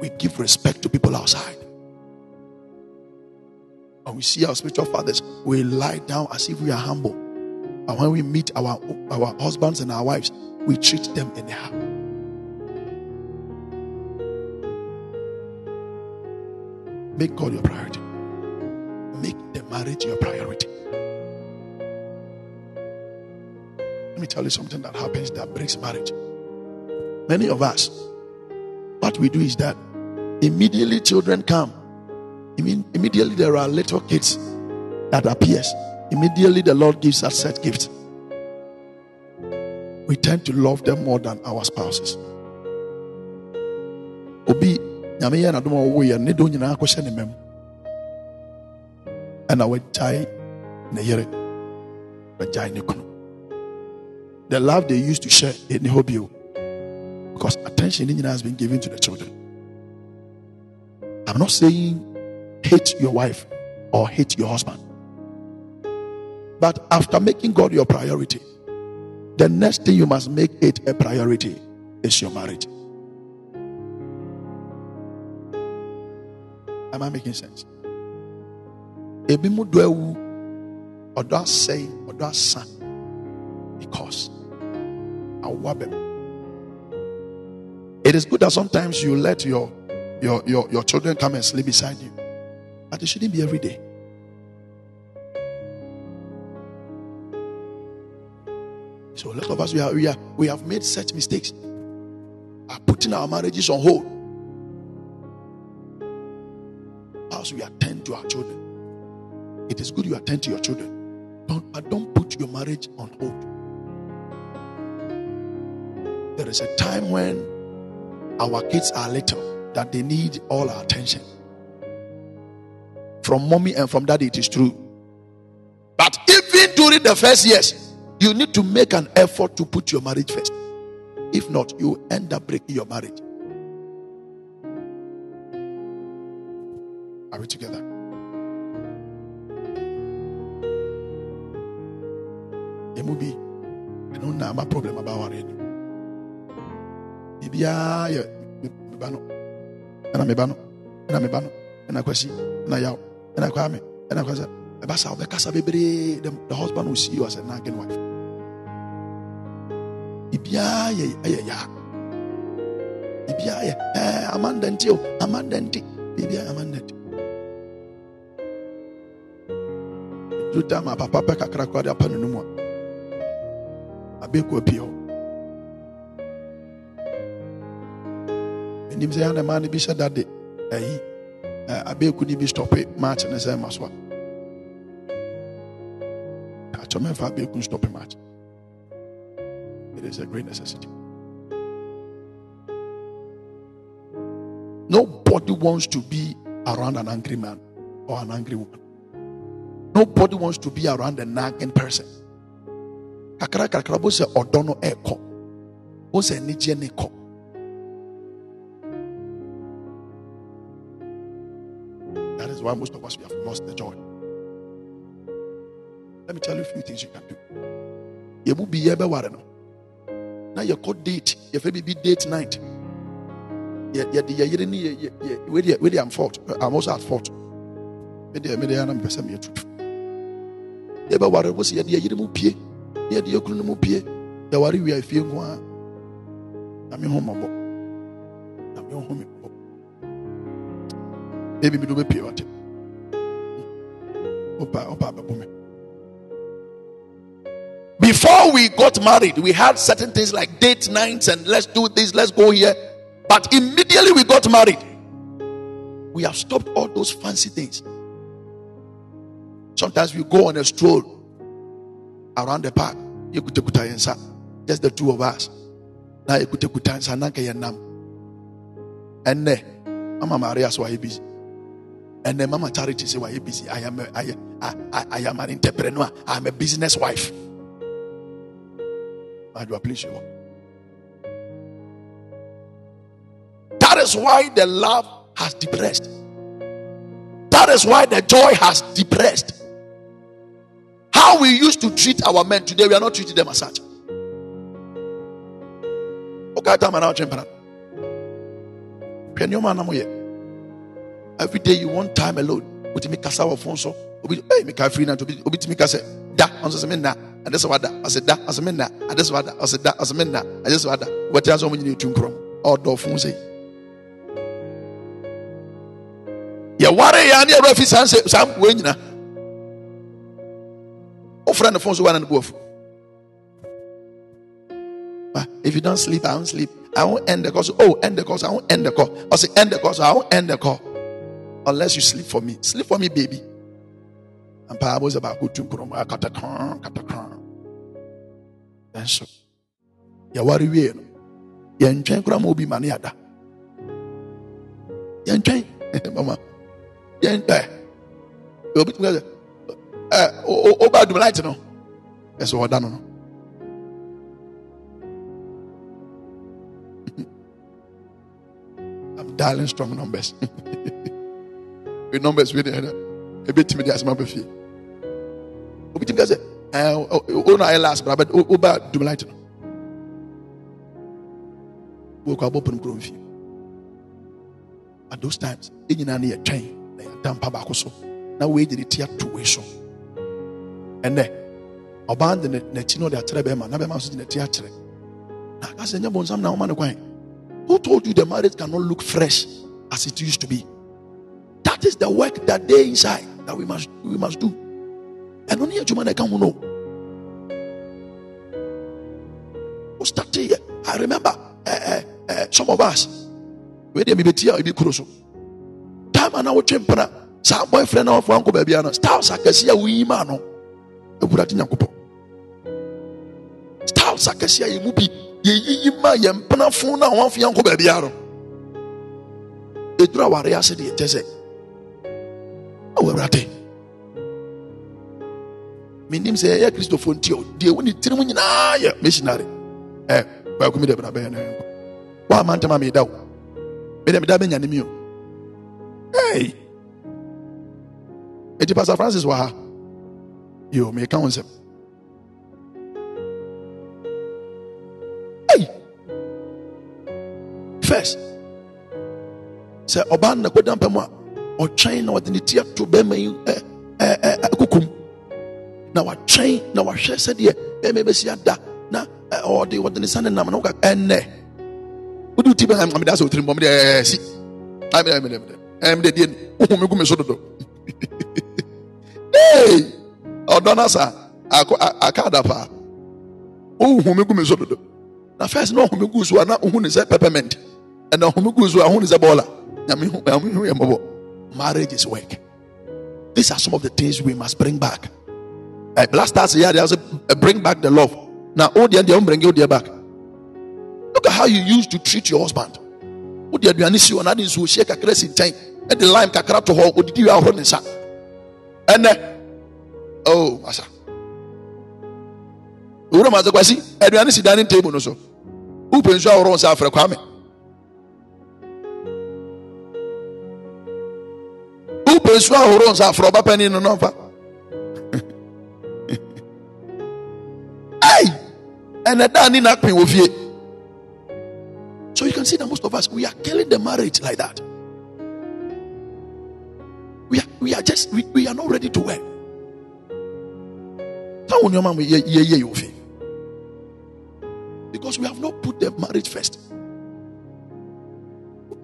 We give respect to people outside. When we see our spiritual fathers, we lie down as if we are humble. And when we meet our, our husbands and our wives, we treat them anyhow. Make God your priority. Make the marriage your priority. Me tell you something that happens that breaks marriage. Many of us, what we do is that immediately children come, immediately there are little kids that appears. Immediately the Lord gives us set gifts. We tend to love them more than our spouses. Obi nyame yɛ n'adom a ɔwɔ yɛ ne do nyinaa akɔhyɛ ne mɛm ɛna wagyae ne yere wagyae ne kunu the love they used to share in the hobby because attention in has been given to the children. I'm not saying hate your wife or hate your husband. But after making god your priority the next thing you must make it a priority is your marriage. Am I making sense? Ebi mu ọdọ ọdọ asa, because. It is good that sometimes you let your your your your children come and sleep beside you, but it shouldn't be every day. So a lot of us we are we are we have made such mistakes, are putting our marriages on hold. As we attend to our children. It is good you attend to your children. Don't, but don't put your marriage on hold. There is a time when our kids are little that they need all our attention. From mommy and from daddy, it is true. But even during the first years, you need to make an effort to put your marriage first. If not, you end up breaking your marriage. Are we together? There will be I don't know my problem about worrying. Bibia ya meba no. Ɛna meba no. Ɛna meba no. Ɛna kwasi. Ɛna yaw. Ɛna kwame. Ɛna kwasa. Ɛba sa ɔbɛkasa bebree. The, husband will see you as a nagging wife. Bibia yɛ ɛyɛ ya. Bibia yɛ ɛɛ eh, amanda nti o. Amanda nti. Bibia amanda nti. duru ma papa pɛ kakra kora de apa ne nom a hɔ menim sɛ yɛne ma no bi hyɛ dade ayi abɛku no bi stɔpe match ne sɛ ma so a abɛku stɔpe match it is a great necessity Nobody wants to be around an angry man or an angry woman. Nobody wants to be around a nagging person. Kakra kakra eko. Bo se nije ne ko. That why most of us we have lost the joy. Let me tell you a few things you can do. You will be able to Now you call date. You be date night. Yeah, yeah, yeah, yeah, yeah, yeah. Where I'm fault. Uh, I'm also at fault. Media, media, I'm person me truth. Yeah, but what was yeah, yeah, you mu pie. Yeah, yeah, kunu mu pie. Yeah, worry we are feeling one. I'm home abo. I'm home abo. Maybe me do be pie what. Before we got married, we had certain things like date nights and let's do this, let's go here. But immediately we got married, we have stopped all those fancy things. Sometimes we go on a stroll around the park. Just the two of us. And then Mama Maria so I busy. And then Mama Charity say why you busy. I am a, I, I, I am an entrepreneur. I am a business wife. I do please you. That is why the love has depressed. That is why the joy has depressed. How we used to treat our men today, we are not treating them as such. Every day you want time alone. But me kasa wa phone so. Obi eh me ka free na to obi obi timi kasa da onso se me na ade se wada ose da ose me na ade se wada ose da ose me na ade se wada. What else mo nyine tu nkrom. Odo phone say. Ya ware ya ne awura fi san san we nyina. O friend the phone so one and both. If you don't sleep, I won't sleep. I won't end the. So, oh, end the. So I won't end the call. I say end the. So I won't end the call unless you sleep for me. Sleep for me, baby. And parables about good to katakran, katakran. And so, ya wari wie no. Ya ntwen kura mo bi mane ada. Ya ntwen, mama. Ya ntwen. Obi tumi ka eh o o ba dum light no. Eso oda no no. I'm dialing strong numbers. numbers with the a bit timid as my buffy. Obi tim kaze eh o na last but o ba light no. Wo bopun kro mfi. At those times, enyina na ye twɛn na yɛ dampa baako so na wei de ne ti ato wei so. Ɛnɛ de n'akyi na ɔde akyerɛ bɛrima na bɛrima nso de n'akyi akyerɛ. Na. Who told you the marriage cannot look fresh as it used to be? That is the work that they inside that we must we must do. And only a human can know. I remember uh, uh, uh, some of us where they be tia be crucial. Time and our chimpana, sa boyfriend of uncle baby ana styles akasia we man no. Ewurade nyankopɔ. Styles akasia ye mu bi ye yiyi ma ye mpana fon na ware ase de kyɛ awɔ awurade. Menim sɛ ɛyɛ kristofo nti o deɛ wo ne tirim nyinaa yɛ missionary. Ɛ baako mi dɛ bra bɛyɛ no wa ama ntɛm a meda wo. Mede meda bɛnya ne mi o ei! Eti pastor francis wɔ ha. Yo meka wo nsɛm. First sɛ ɔbaa no na kɔda mpɛ ɔtwɛn na ɔde ne ti ato bɛrima yi ɛ ɛ ɛ kukum na watwɛn na wahwɛ sɛdeɛ bɛrima bɛsi ada. Na ɔde ɔde sa ne nam na ɔka ɛnɛ wodi ti bɛ ɛmɛ da sɛ otiri mu ɔmɛ de ɛɛ si. Ɛmɛ dɛ ɛmɛ dɛ die ohun mi gu mi so dodo. Ee ɔdɔ na sa ako aka ada paa ohun mi gu mi so dodo. Na fɛs na ohun mi gu so a na ohun ne sɛ peppermint. Ɛna ohun mi gu so a ohun ne sɛ bɔɔla. Nyame hu nyame hu yɛ mbɔbɔ marriage is work. These are some of the things we must bring back. Uh, last us yeah, there's a, a bring back the love. Now, oh, dear, don't bring you dear back. Look at how you used to treat your husband. Oh, wode aduane si hɔ na ade nsuo hyɛ kakra si nkyɛn ɛde lime kakra to hɔ odidi wie ahoro ne nsa ɛnɛ oh asa owura mu adzekwasi aduane si dining table no so wopɛ nsuo ahoro nsa afrɛ kwame wopɛ nsuo ahoro nsa afrɛ ɔba no wɔ fie so you can see that most of us we are killing the marriage like that. We are we are just we, we are not ready to work. Yeah yeah yeah you feel because we have not put the marriage first.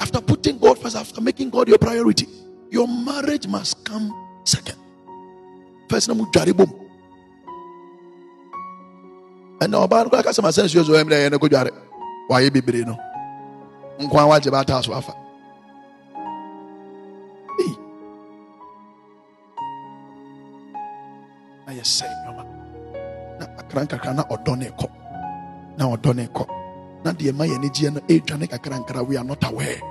After putting god first after making god your priority your marriage must come second. First na mu dware bom. Ɛna ɔbaa no kora kasa ma sɛ nsuo so ɛmdɛ ɛyɛ no kɔdware wayɛ bebree no. Nkwa wagye baataa so afa. Ei. na akra nkakra na ɔdɔ ne na ɔdɔ ne na deɛ ma yɛne gyeɛ no kakra nkra we are not aware.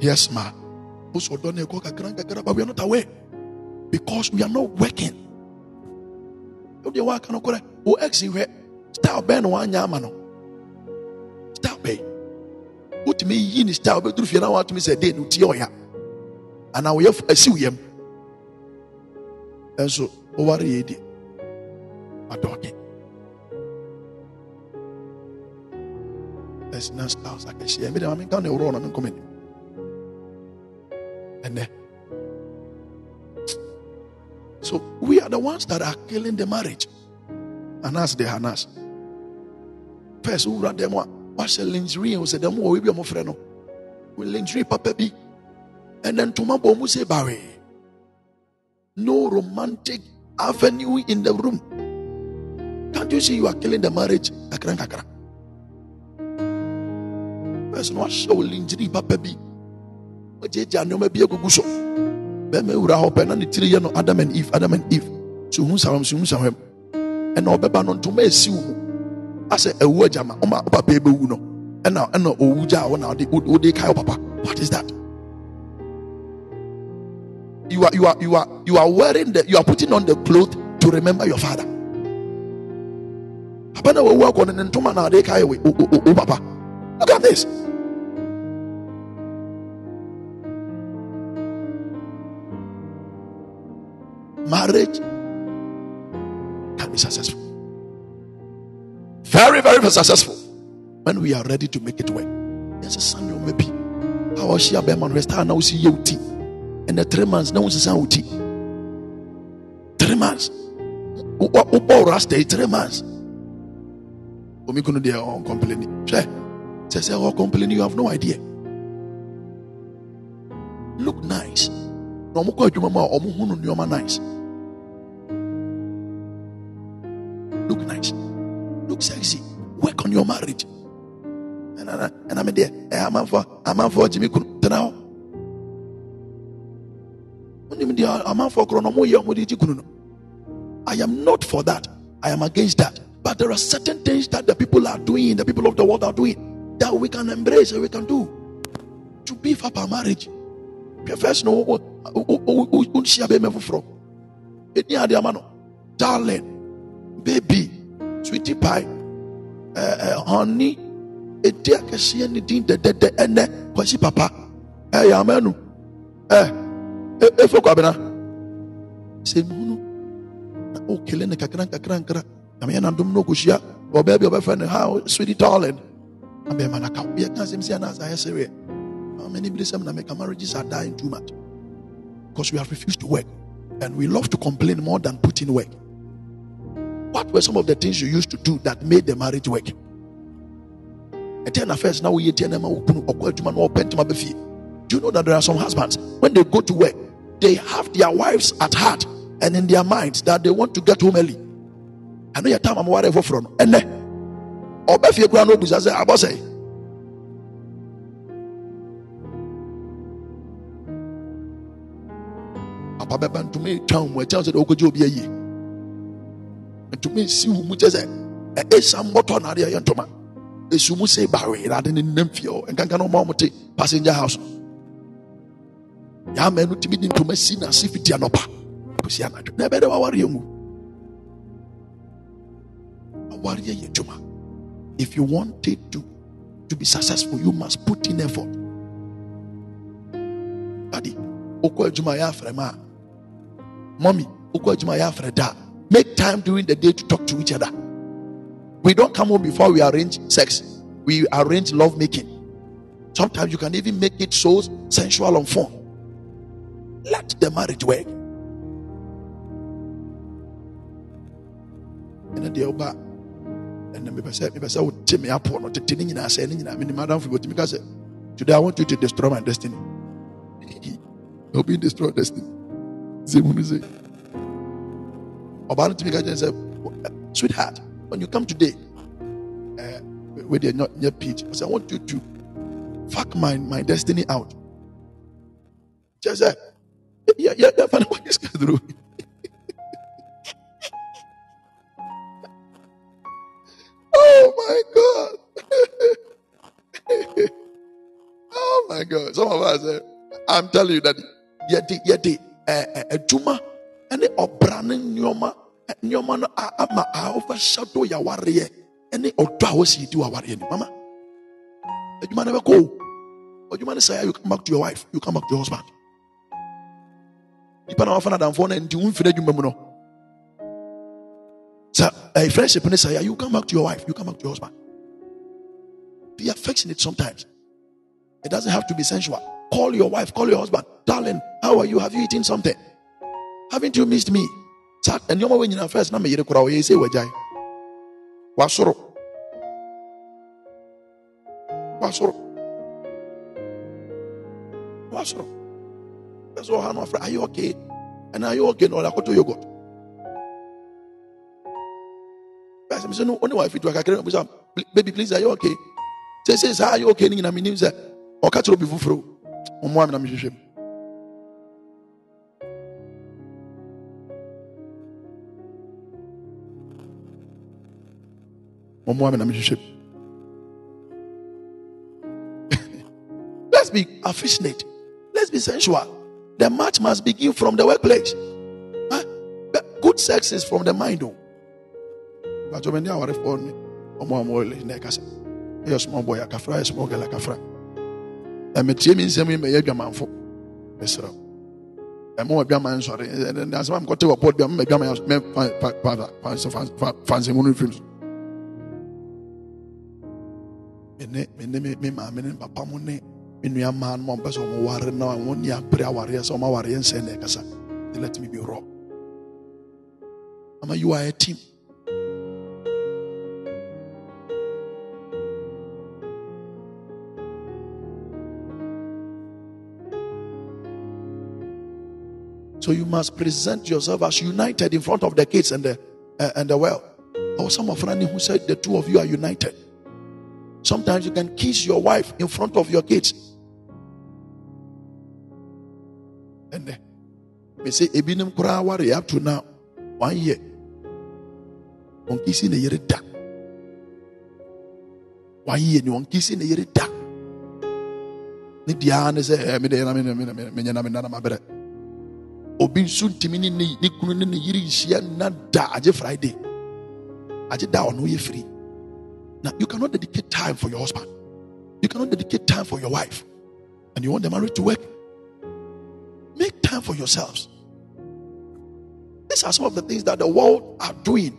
Yes ma we are not aware because we are not working wodeɛ woaka no korɛ wo ex hwɛ style bɛn na woanyɛ ama no style bɛn wotumi yi ne style bɛduru fie na woatumi sɛ de no tie ɔya anaa woyɛ f- asiw yam ɛnso woware yɛ di adɔɔke ɛsina styles akɛhyeɛ mede ma menka ne worɔ na menkɔmani so we are the ones that are killing the marriage. And anas. De hanas first wowura dɛm a wahyɛ lingerie wo sɛ dɛm wɔ bi a mofrɛ no. Lingerie papa bi. Ɛnɛ ntoma bɔ mu sɛ baree no romantic avenue in the room. Can't you see you are killing the marriage? Kakra kakra first no wahyɛ lingerie papa wagyagya nneɔma bi agugu so. Bɛrima wura hɔ pɛ na ne tiri yɛ no adam and eve adam and eve. So hu sawam so hu sawam ɛna ɔbɛba no ntoma esi wo asɛ ɛwu agyama ɔma wo papa ebɛwu no. Ɛna ɛna owu gya a wɔna ɔde ɔde kae wo papa. What is that? You are you are you are you are wearing the you are putting on the cloth to remember your father. Papa na wawu akɔ ne ntoma na ɔde kae wo wo- wo wo papa. Look at this marriage can be successful. Very, very successful when we are ready to make it work. There's a or maybe. How was she a bear man rest? Now see you tea. And the three months, no one's a sound tea. Three months. Upo rasta three months. Omi kunu dia on oh, complaining. Say, say, say, oh, complaining, you have no idea. Look nice. Na ọmụ kọ adwuma mu a ọmụ hụ no nneọma nice. Look nice. Look sexy. Work on your marriage. And, and, and I'm there. I'm for I'm out for Jimmy Kunu. Tena hɔ. Wonim deɛ amanfoɔ korɔ no ɔmo yɛ ɔmo de gye kunu no. I am not for that. I am against that. But there are certain things that the people are doing, the people of the world are doing, that we can embrace and we can do to beef up our marriage. No darling baby sweetie pie. Eh, eh, honey. Ɛdi akɛseɛ ne din dɛdɛdɛ ɛnɛ kwasi papa. Ɛyɛ ama no ɛ ɛfɛ kwabena sɛ nuhunu na wokele ne kakra nkakra nkra nyameyɛ nadom no ɔkɔhyia ɔbaa bi a ɔbɛfrɛ no ha sweetie darling. Na bɛrima no ka asɛm sɛ anaasɛ ayɛ serious how many believe some American marriages are dying too much? Because we have refused to work. And we love to complain more than put in work. What were some of the things you used to do that made the marriage work? Do you know that there are some husbands when they go to work, they have their wives at heart and in their minds that they want to get home early. I know your time I'm whatever from. And then, or if you go and say, I say, ah, eh. papa bɛba ntoma etwa wɔn ɛkyɛn sɛ de ɔkɔgye obi ayi ntoma esi wɔn mu kyɛ sɛ ɛesa mbɔtɔ na adeɛ yɛ ntoma esu mu se bawe na ade ne nam fie hɔ nkanka na ɔma ɔmo te passenger house. Yaa mɛnu timi di ntoma si na se fiti anɔpa kosi anadwo na ɛbɛ dɛ wawari yɛ mu awari yɛ yɛ dwuma if you want it to to be successful you must put in effort. Adi okɔ adwuma yɛ afrɛ ma mommy okɔ adwuma yɛ afrɛ make time during the day to talk to each other we don't come home before we arrange sex we arrange love making sometimes you can even make it so sensual on phone let the marriage work today i want you to destroy my destiny obi destroy destiny sɛ no tumi ka kyɛn sweetheart when you come today uh, with your not your peach I say I want you to fuck my my destiny out. Just say yeah yeah yeah funny what this guy do oh my god. Oh my god. Some of us uh, I'm telling you that yɛde yɛde ɛɛ adwuma ɛne ɔbra ne nneɛma eh, nneɛma no a- ama a wɔbɛhyɛdo yawareɛ ɛne ɔdɔ a wɔsi di wawareɛ ni. Mama adwuma no bɛkɔ o. Adwuma no sɛ you come back to your wife. You come back to your husband. Nipa na wafa na adamfoɔ no nti womfiri adwuma mu no. Sɛ ɛyɛ friendship ne sɛ you come back to your wife. You come back to your husband. Be affectionate sometimes. It doesn't have to be sensual. Call your wife. Call your husband. Darling how are you? Have you eaten something haven't you missed me? Saa nneɛma wɔ nyinaa first na meyere koraa ɔyɛ sɛ wagyae wasoro wasoro wasoro ɛsɛ ɔha no afra are you okay? And are you okay? No, I na ɔde akɔtɔ yogurt bɛsɛ mesɛ no ɔne wife tu akakra na bisa baby please are you okay? Sɛ saa are you okay? Ne nyina menim sɛ ɔka kyerɛ obi foforɔ ɔmmoa me na mehwehwɛ mu let's be affectionate let's be sensual the match must begin from the workplace Huh? Good sex is from the mind ní àwárẹ̀fọ́ ni ọmọ ọmọ ilẹ̀ ní ẹ̀ka sẹ́ ẹ̀yẹ small boy akafra ẹ̀yẹ small girl akafra ẹ̀mẹ̀tìẹ́ mi nsẹ́mu yìí mẹ̀ ẹ̀yẹ dwamanfo ẹ̀sẹ̀rẹ̀ ẹ̀mọ ẹ̀dwaman nsọ̀rọ̀ ẹ̀ ẹ̀ asẹ́mu àmì kọ́tẹ́ wọ̀ bọ́ọ̀dù ẹ̀mọ ẹ̀dwaman yà mẹ̀ fansẹ̀mu mene mene me me maame ne papa mo ne nua maa no ɔmpɛ sɛ ɔmo ware na wɔn ni abere awareɛ sɛ ɔmo awareɛ nsɛn na ɛkasa they let me be raw ama you are a team So you must present yourself as united in front of the kids and the uh, and the world. Or some of Rani who said the two of you are united. Sometimes you can kiss your wife in front of your kids. And then we say ebinim kura worry up to now one year. On kissing a year da. One year ni on kissing a year da. Ni dia ne say eh Now, you cannot dedicate time for your husband. You cannot dedicate time for your wife. And you want the marriage to work? Make time for yourselves. These are some of the things that the world are doing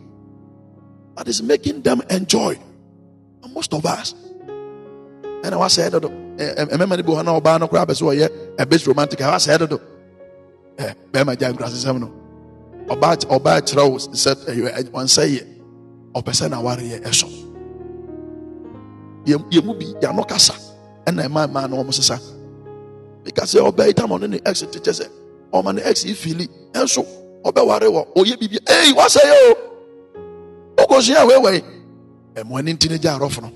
that is making them enjoy. And most of us. And I was said, eh, eh, remember the Bohana Obano crab as well, a bit romantic. I was said, eh, Bema Jam Grasses, no. About Obat Rose said, eh, one say, or person a warrior, shot. Yɛ mu bi yɛano kasa. Ɛna ɛma ɛma na ɔmo sesa mika sɛ ɔbɛ yi tam ɔno ne ex kyekyɛ sɛ ɔma ne ex yi fili ɛnso ɔbɛware wɔ ɔyɛ bibi ɛyi wasɛ yɛ o ɔkɔsua wɛwɛ ɛmo ani nti ne gya arɔfo no.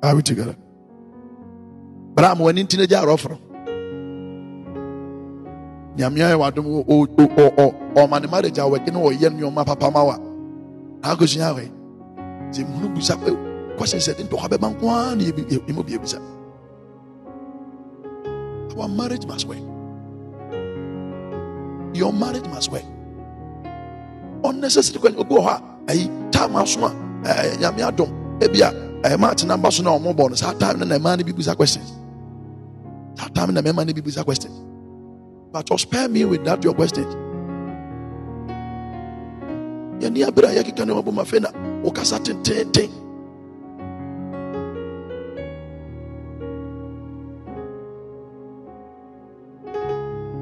Are we together? Bra mo ani nti ne gya arɔfo no nyame ayɛ wadom ɔma ne marriage a wɔde ne wɔyɛ nneɔma papa ma wa akɔsua hɔ sɛ mhunu busa question sɛ ntɔkwa bɛba nko ara na yɛmu bi ebisa our marriage must work. Your marriage must work. Unnecessary question. Obi wɔ hɔ a ayi time aso a eh, nyame adom. Ebi a ɛyɛ maa tena mba so na ɔmo bɔ no saa time na na mmaa no bi bisa saa na mmarima no bi bisa but just spare me with that your questions yɛni abere a yɛkeka ne ɔbɔ ma fɛ na wokasa tententen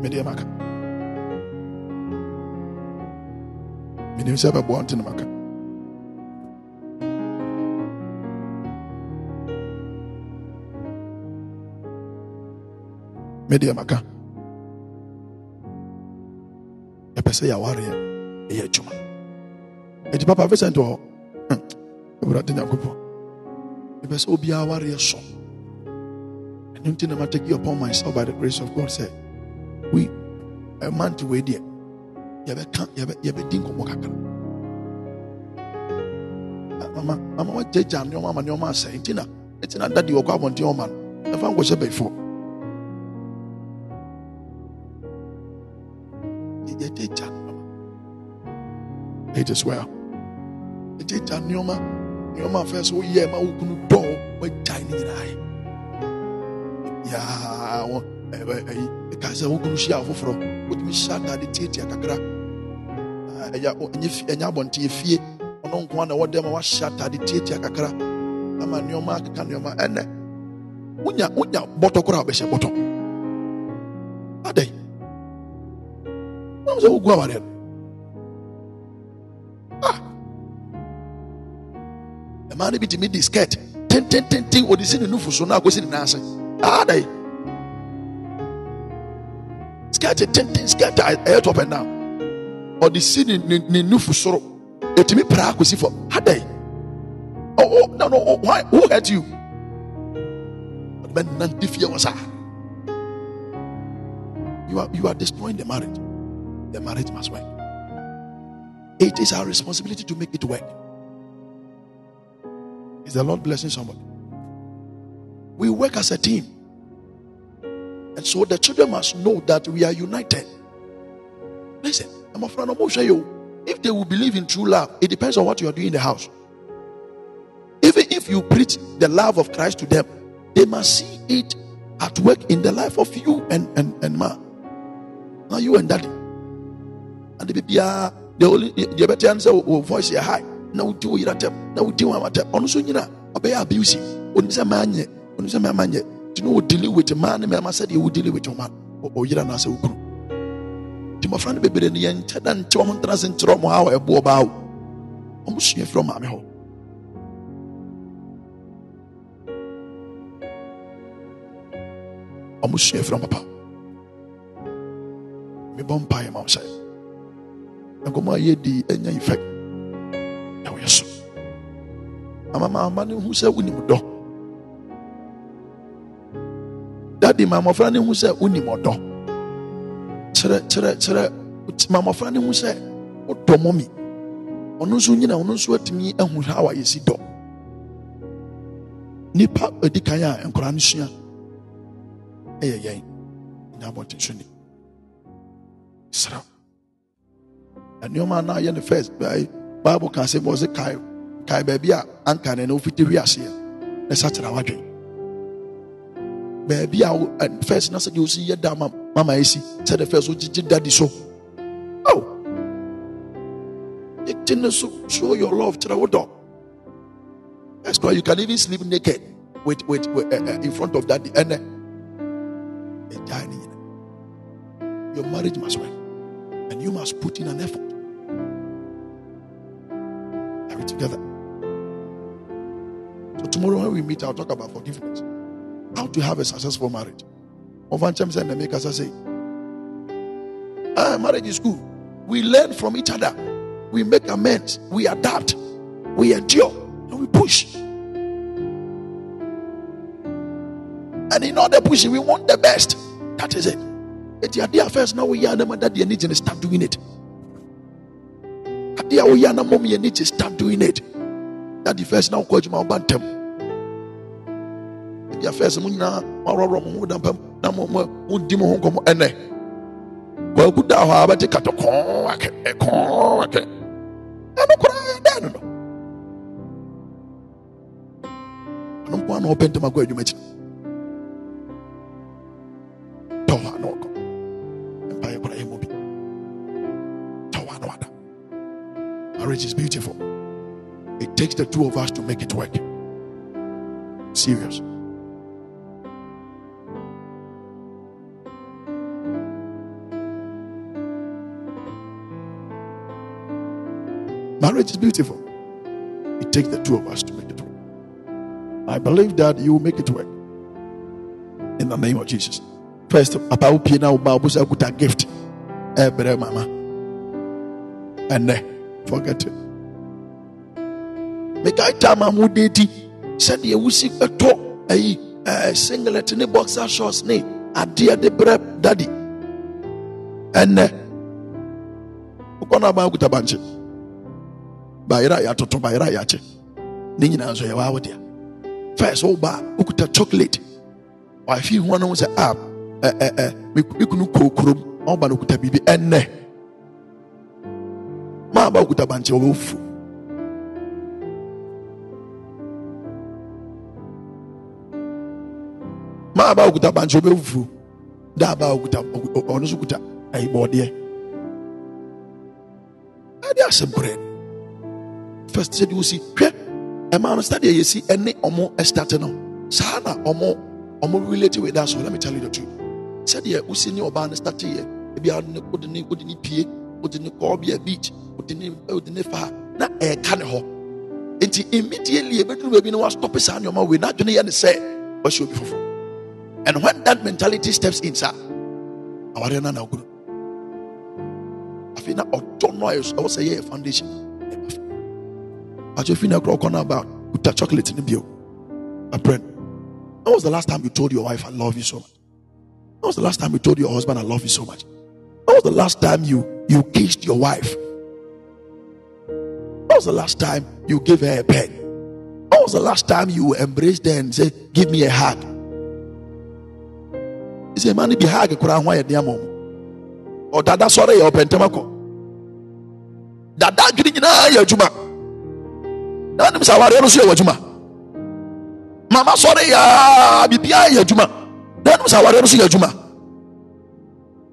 medeɛ maka menim sɛ bɛboa nte no maka medeɛ maka ɛpɛ sɛ yɛawareɛ ɛyɛ adwuma. Ɛnti papa vincent wɔ hmm, awurade nyankopɔn ɛpɛ sɛ obiara wareɛ so ɛno nti na matake upon myself by the grace of god sɛ we ɛmante wei deɛ yɛbɛka yɛbɛdi nkɔmmɔ kakra. Mama mama wagyagya nneɔma ama nneɔma asɛe. Nti na ɛti na dade wɔkɔ abɔnten ɔma no ɛfa nkɔhyɛ bɛifoɔ yɛgyagya nneɔma it is well yɛgyagya nneɔma nneɔma afɛ sɛ woyɛ ma wokunu dɔɔ wagyae ne nyinaa wɔn ɛyi ɛka sɛ wokunu hyia foforɔ wotumi hyɛ atade tietia kakra ɛnya abɔnten efie ɔno nko na ɛwɔ dɛm a wahyɛ atade tietia kakra ama nneɛma akeka nneɛma ɛnɛ wonya wonya bɔtɔ koraa ɔbɛhyɛ bɔtɔ adɛn wɔn sɛ wogu awareɛ no ah ɛmaa no bi skirt tentententen ɔde si ne nufu so na akosi ne nan ase adɛn skirt tenten skirt a ɛyɛ top and down ɔde si ne ne ne nufu soro. Etumi pra akosi fam adai oh oh no no oh, why who hurt you? Ɔde bɛ nante fie wɔ saa you are you are destroying the marriage the marriage must work it is our responsibility to make it work is the lord blessing somebody we work as a team and so the children must know that we are united. Listen, I'm a friend of you. If they will believe in true love, it depends on what you are doing in the house. Even if you preach the love of Christ to them, they must see it at work in the life of you and and, and ma. Now you and daddy. And the are the only the better answer will voice your high. Do you them? Now do you want them? On so you know, obey abusive. On say man, on say man, you know, dealing with a man, said you would deal with your man. Or you don't answer. nti mmɔfra no bebree no yɛnkyɛ da nkyɛ ɔmo ntena se nkyerɛ ɔmo ha wɔ ɛboɔ baa wo ɔmo sua firi maame hɔ ɔmo sua firi papa mebɔ mpaeɛ ma wo sɛ nkɔmmɔ a yɛdi anya effect. Ɛwɔ yɛ so. Ama maama no hu sɛ wonim dɔ. Dadi ma mmɔfra no hu sɛ wonim ɔdɔ. Kyerɛ kyerɛ kyerɛ ma mmɔfra no hu sɛ wodɔ mɔmi. Ɔno nso nyina ɔno nso atumi ahu how a yɛsi dɔ. Nipa adi kan a nkwaraa no sua ɛyɛ yɛn. Nya abɔnten so ni nneɛma a na ayɛ no first bible ka sɛ bɔ sɛ kae kae baabi a anka ne na wofiti hwi aseɛ na sa kyerɛ wadwen baabi a first na sɛ deɛ wosi yɛ da ma mama esi sɛ the first wogyegye dadi so. Oh. Yɛgye ne so show your love kyerɛ wo dɔ that's why you can even sleep naked with with, with uh, uh, in front of daddy ɛgyae ne nyina your marriage must work and you must put in an effort together. So tomorrow when we meet i'll talk about forgiveness. How to have a successful marriage. Time said makers say ah, marriage is good. We learn from each other. We make amends. We adapt. We endure. And we push. And in all the pushing we want the best. That is it. Eti adeɛ a first Now we a na ma that ani gye no start doing it. Adeɛ a woyɛ a na mom yɛ ani gye start doing it. First ntɛm. Eti first mo nyinaa moaworɔworɔ mo ho da mpam na mo mo modi mo ho nkɔmmɔ ɛnɛ. Kwaku da hɔ a bɛte katɔ kɔɔ akɛ ɛkɔɔ akɛ. Ɛno koraa dɛn no ara na ɔpɛ ntɛm akɔ adwuma akyi. Tɔ hɔ na ɔkɔ. Mpaeɛ koraa yɛ mu bi. Tɔ hɔ na wada. Marriage is beautiful. It takes the two of us to make it work. Serious. Marriage is beautiful. It takes the two of us to make it work. I believe that you will make it work. In the name of Jesus. First, Papa Upie na uba busa kuta gift. Ebre mama. And then forget it. Make I time I'm date. Send the wusi eto ayi singlet ne boxer shorts ne adeɛ de brɛ daddy. Ɛnɛ. Ukɔ na ba kuta banche. Bayera ya toto bayera ya che. Ne nyinaa nso yɛ wa awodeɛ. First woba ukuta chocolate. wafi ho no sɛ a ɛ ɛ ɛ me me kunu kɔ kurom ɔba no kuta biribi ɛnɛ maa ba kuta bankye ɔbɛ fu maa ba kuta bankye ɔbɛ fu daa ba kuta ɔ- ɔno nso kuta ɛyi eh, bɔɔdeɛ ɛde asɛm korɛ first sɛ de wosi hwɛ ɛmaa no. Sɛdeɛ yɛsi ɛne ɔmo ɛstate no saa na ɔmo ɔmo relate with eh, that so let me tell you the truth. Sɛdeɛ wosi ne ɔbaa no starte yɛ eh, ebi a ne wode ne wode ne pie wode ne kɔɔ bi a beach wode ne wode ne fa na ɛɛka ne hɔ nti immediately ebeduru baabi na wastɔpe saa nneɛma wei n'adwene yɛ ne sɛ wɔahyɛ obi foforɔ and when that mentality steps in saa awareɛ no na wokunu afei na ɔdɔ no a ɛwɔ sɛ yɛyɛ foundation. Ɛba fa atwa fi na korɔ ɔkɔ no about kuta chocolate no bio. Aprɛn when was the last time you told your wife i love you so much when was the last time you told your husband i love you so much when was the last time you you kissed your wife? When was the last time you gave her a pen? When was the last time you embraced her and said give me a hug he said man be hug koraa ho ayɛ den ama wo ɔdada sɔre yɛ ɔpɛntɛm akɔ. Dada adwene nyinaa yɛ adwuma. Na nim sɛ awareɛ no so yɛ adwuma mama sɔre yaa biribiara yɛ adwuma. Na nim sɛ awareɛ no so yɛ adwuma.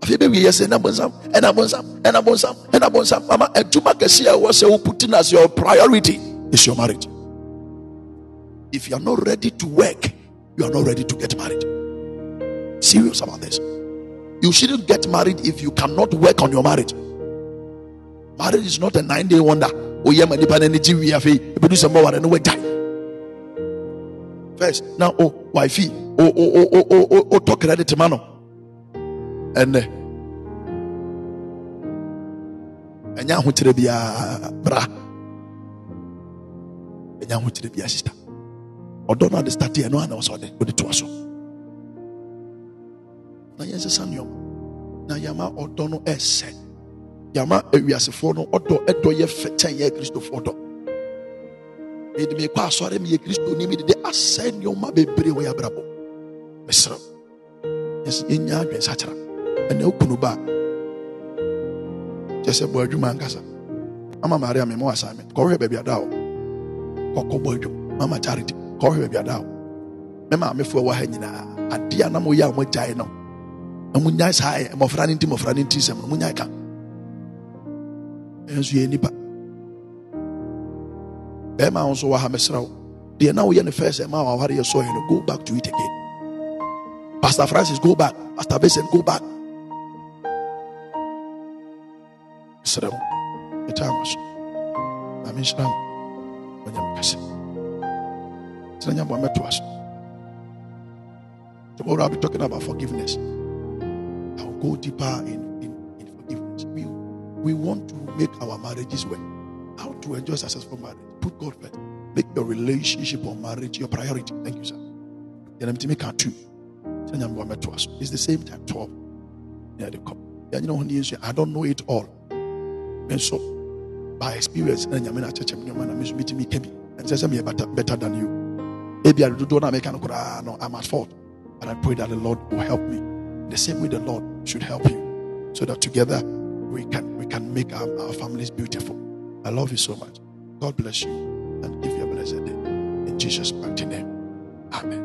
Afei bɛwie yɛ sɛ ɛna bonsam ɛna bonsam mama adwuma kɛse a ɛwɔ sɛ woputin as your priority is your marriage. If you are not ready to work you are not ready to get married serious about this. You shouldn't get married if you cannot work on your marriage. Marriage is not a nine day wonder oh, eh? sɛ first na o wifi o o o o o o o tɔ credit ma no ɛnɛ ɛnyɛ ahokyerɛ biara bra? Ɛnyɛ ahokyerɛ biara sista ɔdɔ no ade start yɛ no ana ɔsɛ ɔde ɔde toa so na yɛnsesa nneɔma na yɛama ɔdɔ no ɛsɛ. Yɛama awiasefoɔ no ɔdɔ ɛdɔ yɛ fɛ kyɛn yɛ kristofoɔ dɔ. Mede mekɔ asɔre meyɛ kristoni mede de asɛ nneɔma bebree wɔ yɛ abrabɔ. Mesrɛ yɛsɛ yɛnya adwensakyera ɛna wokunu ba. A kyɛ sɛ bɔ adwuma ankasa. Mama maria mema wɔ assignment kɔhwɛ baabi ada wo. Kɔkɔ bɔ adwuma. Mama charity. Kɔhwɛ baabi ada wo. Me maamefoɔ wɔ ha nyinaa. Adeɛ a na moyɛ a mogyae no na monyae saa ɛ mmɔfra no nti mmɔfra no nti sɛm no monyae ka. Ɛnso yɛ nipa. Bɛrima wo nso wɔ ha mesrɛ wo deɛ na woyɛ no first ɛma waware yɛ sɔɛ no go back to it again. Pastor francis go back. Pastor Vincent go back. Mesrɛ wo metaa ma so. Na menhyira wo ɔnyɛ mekɛse tena nyabɔ mɛtoa so tomorrow i'll be talking about forgiveness i'll go deeper in, in, in forgiveness. We, we want to make our marriages work. How to enjoy successful marriage? Put god first. Make your relationship or marriage your priority. Thank you sir. It's the same time 12 Yeah, they come. I don't know it all. And so, by experience, and church, you're meeting me, and says, I'm better, than you. Maybe I do not make no, I'm at fault. But I pray that the Lord will help me. The same way the Lord should help you. So that together we can we can make our, our families beautiful. I love you so much. God bless you and give you a blessed day. In Jesus' mighty name. Amen.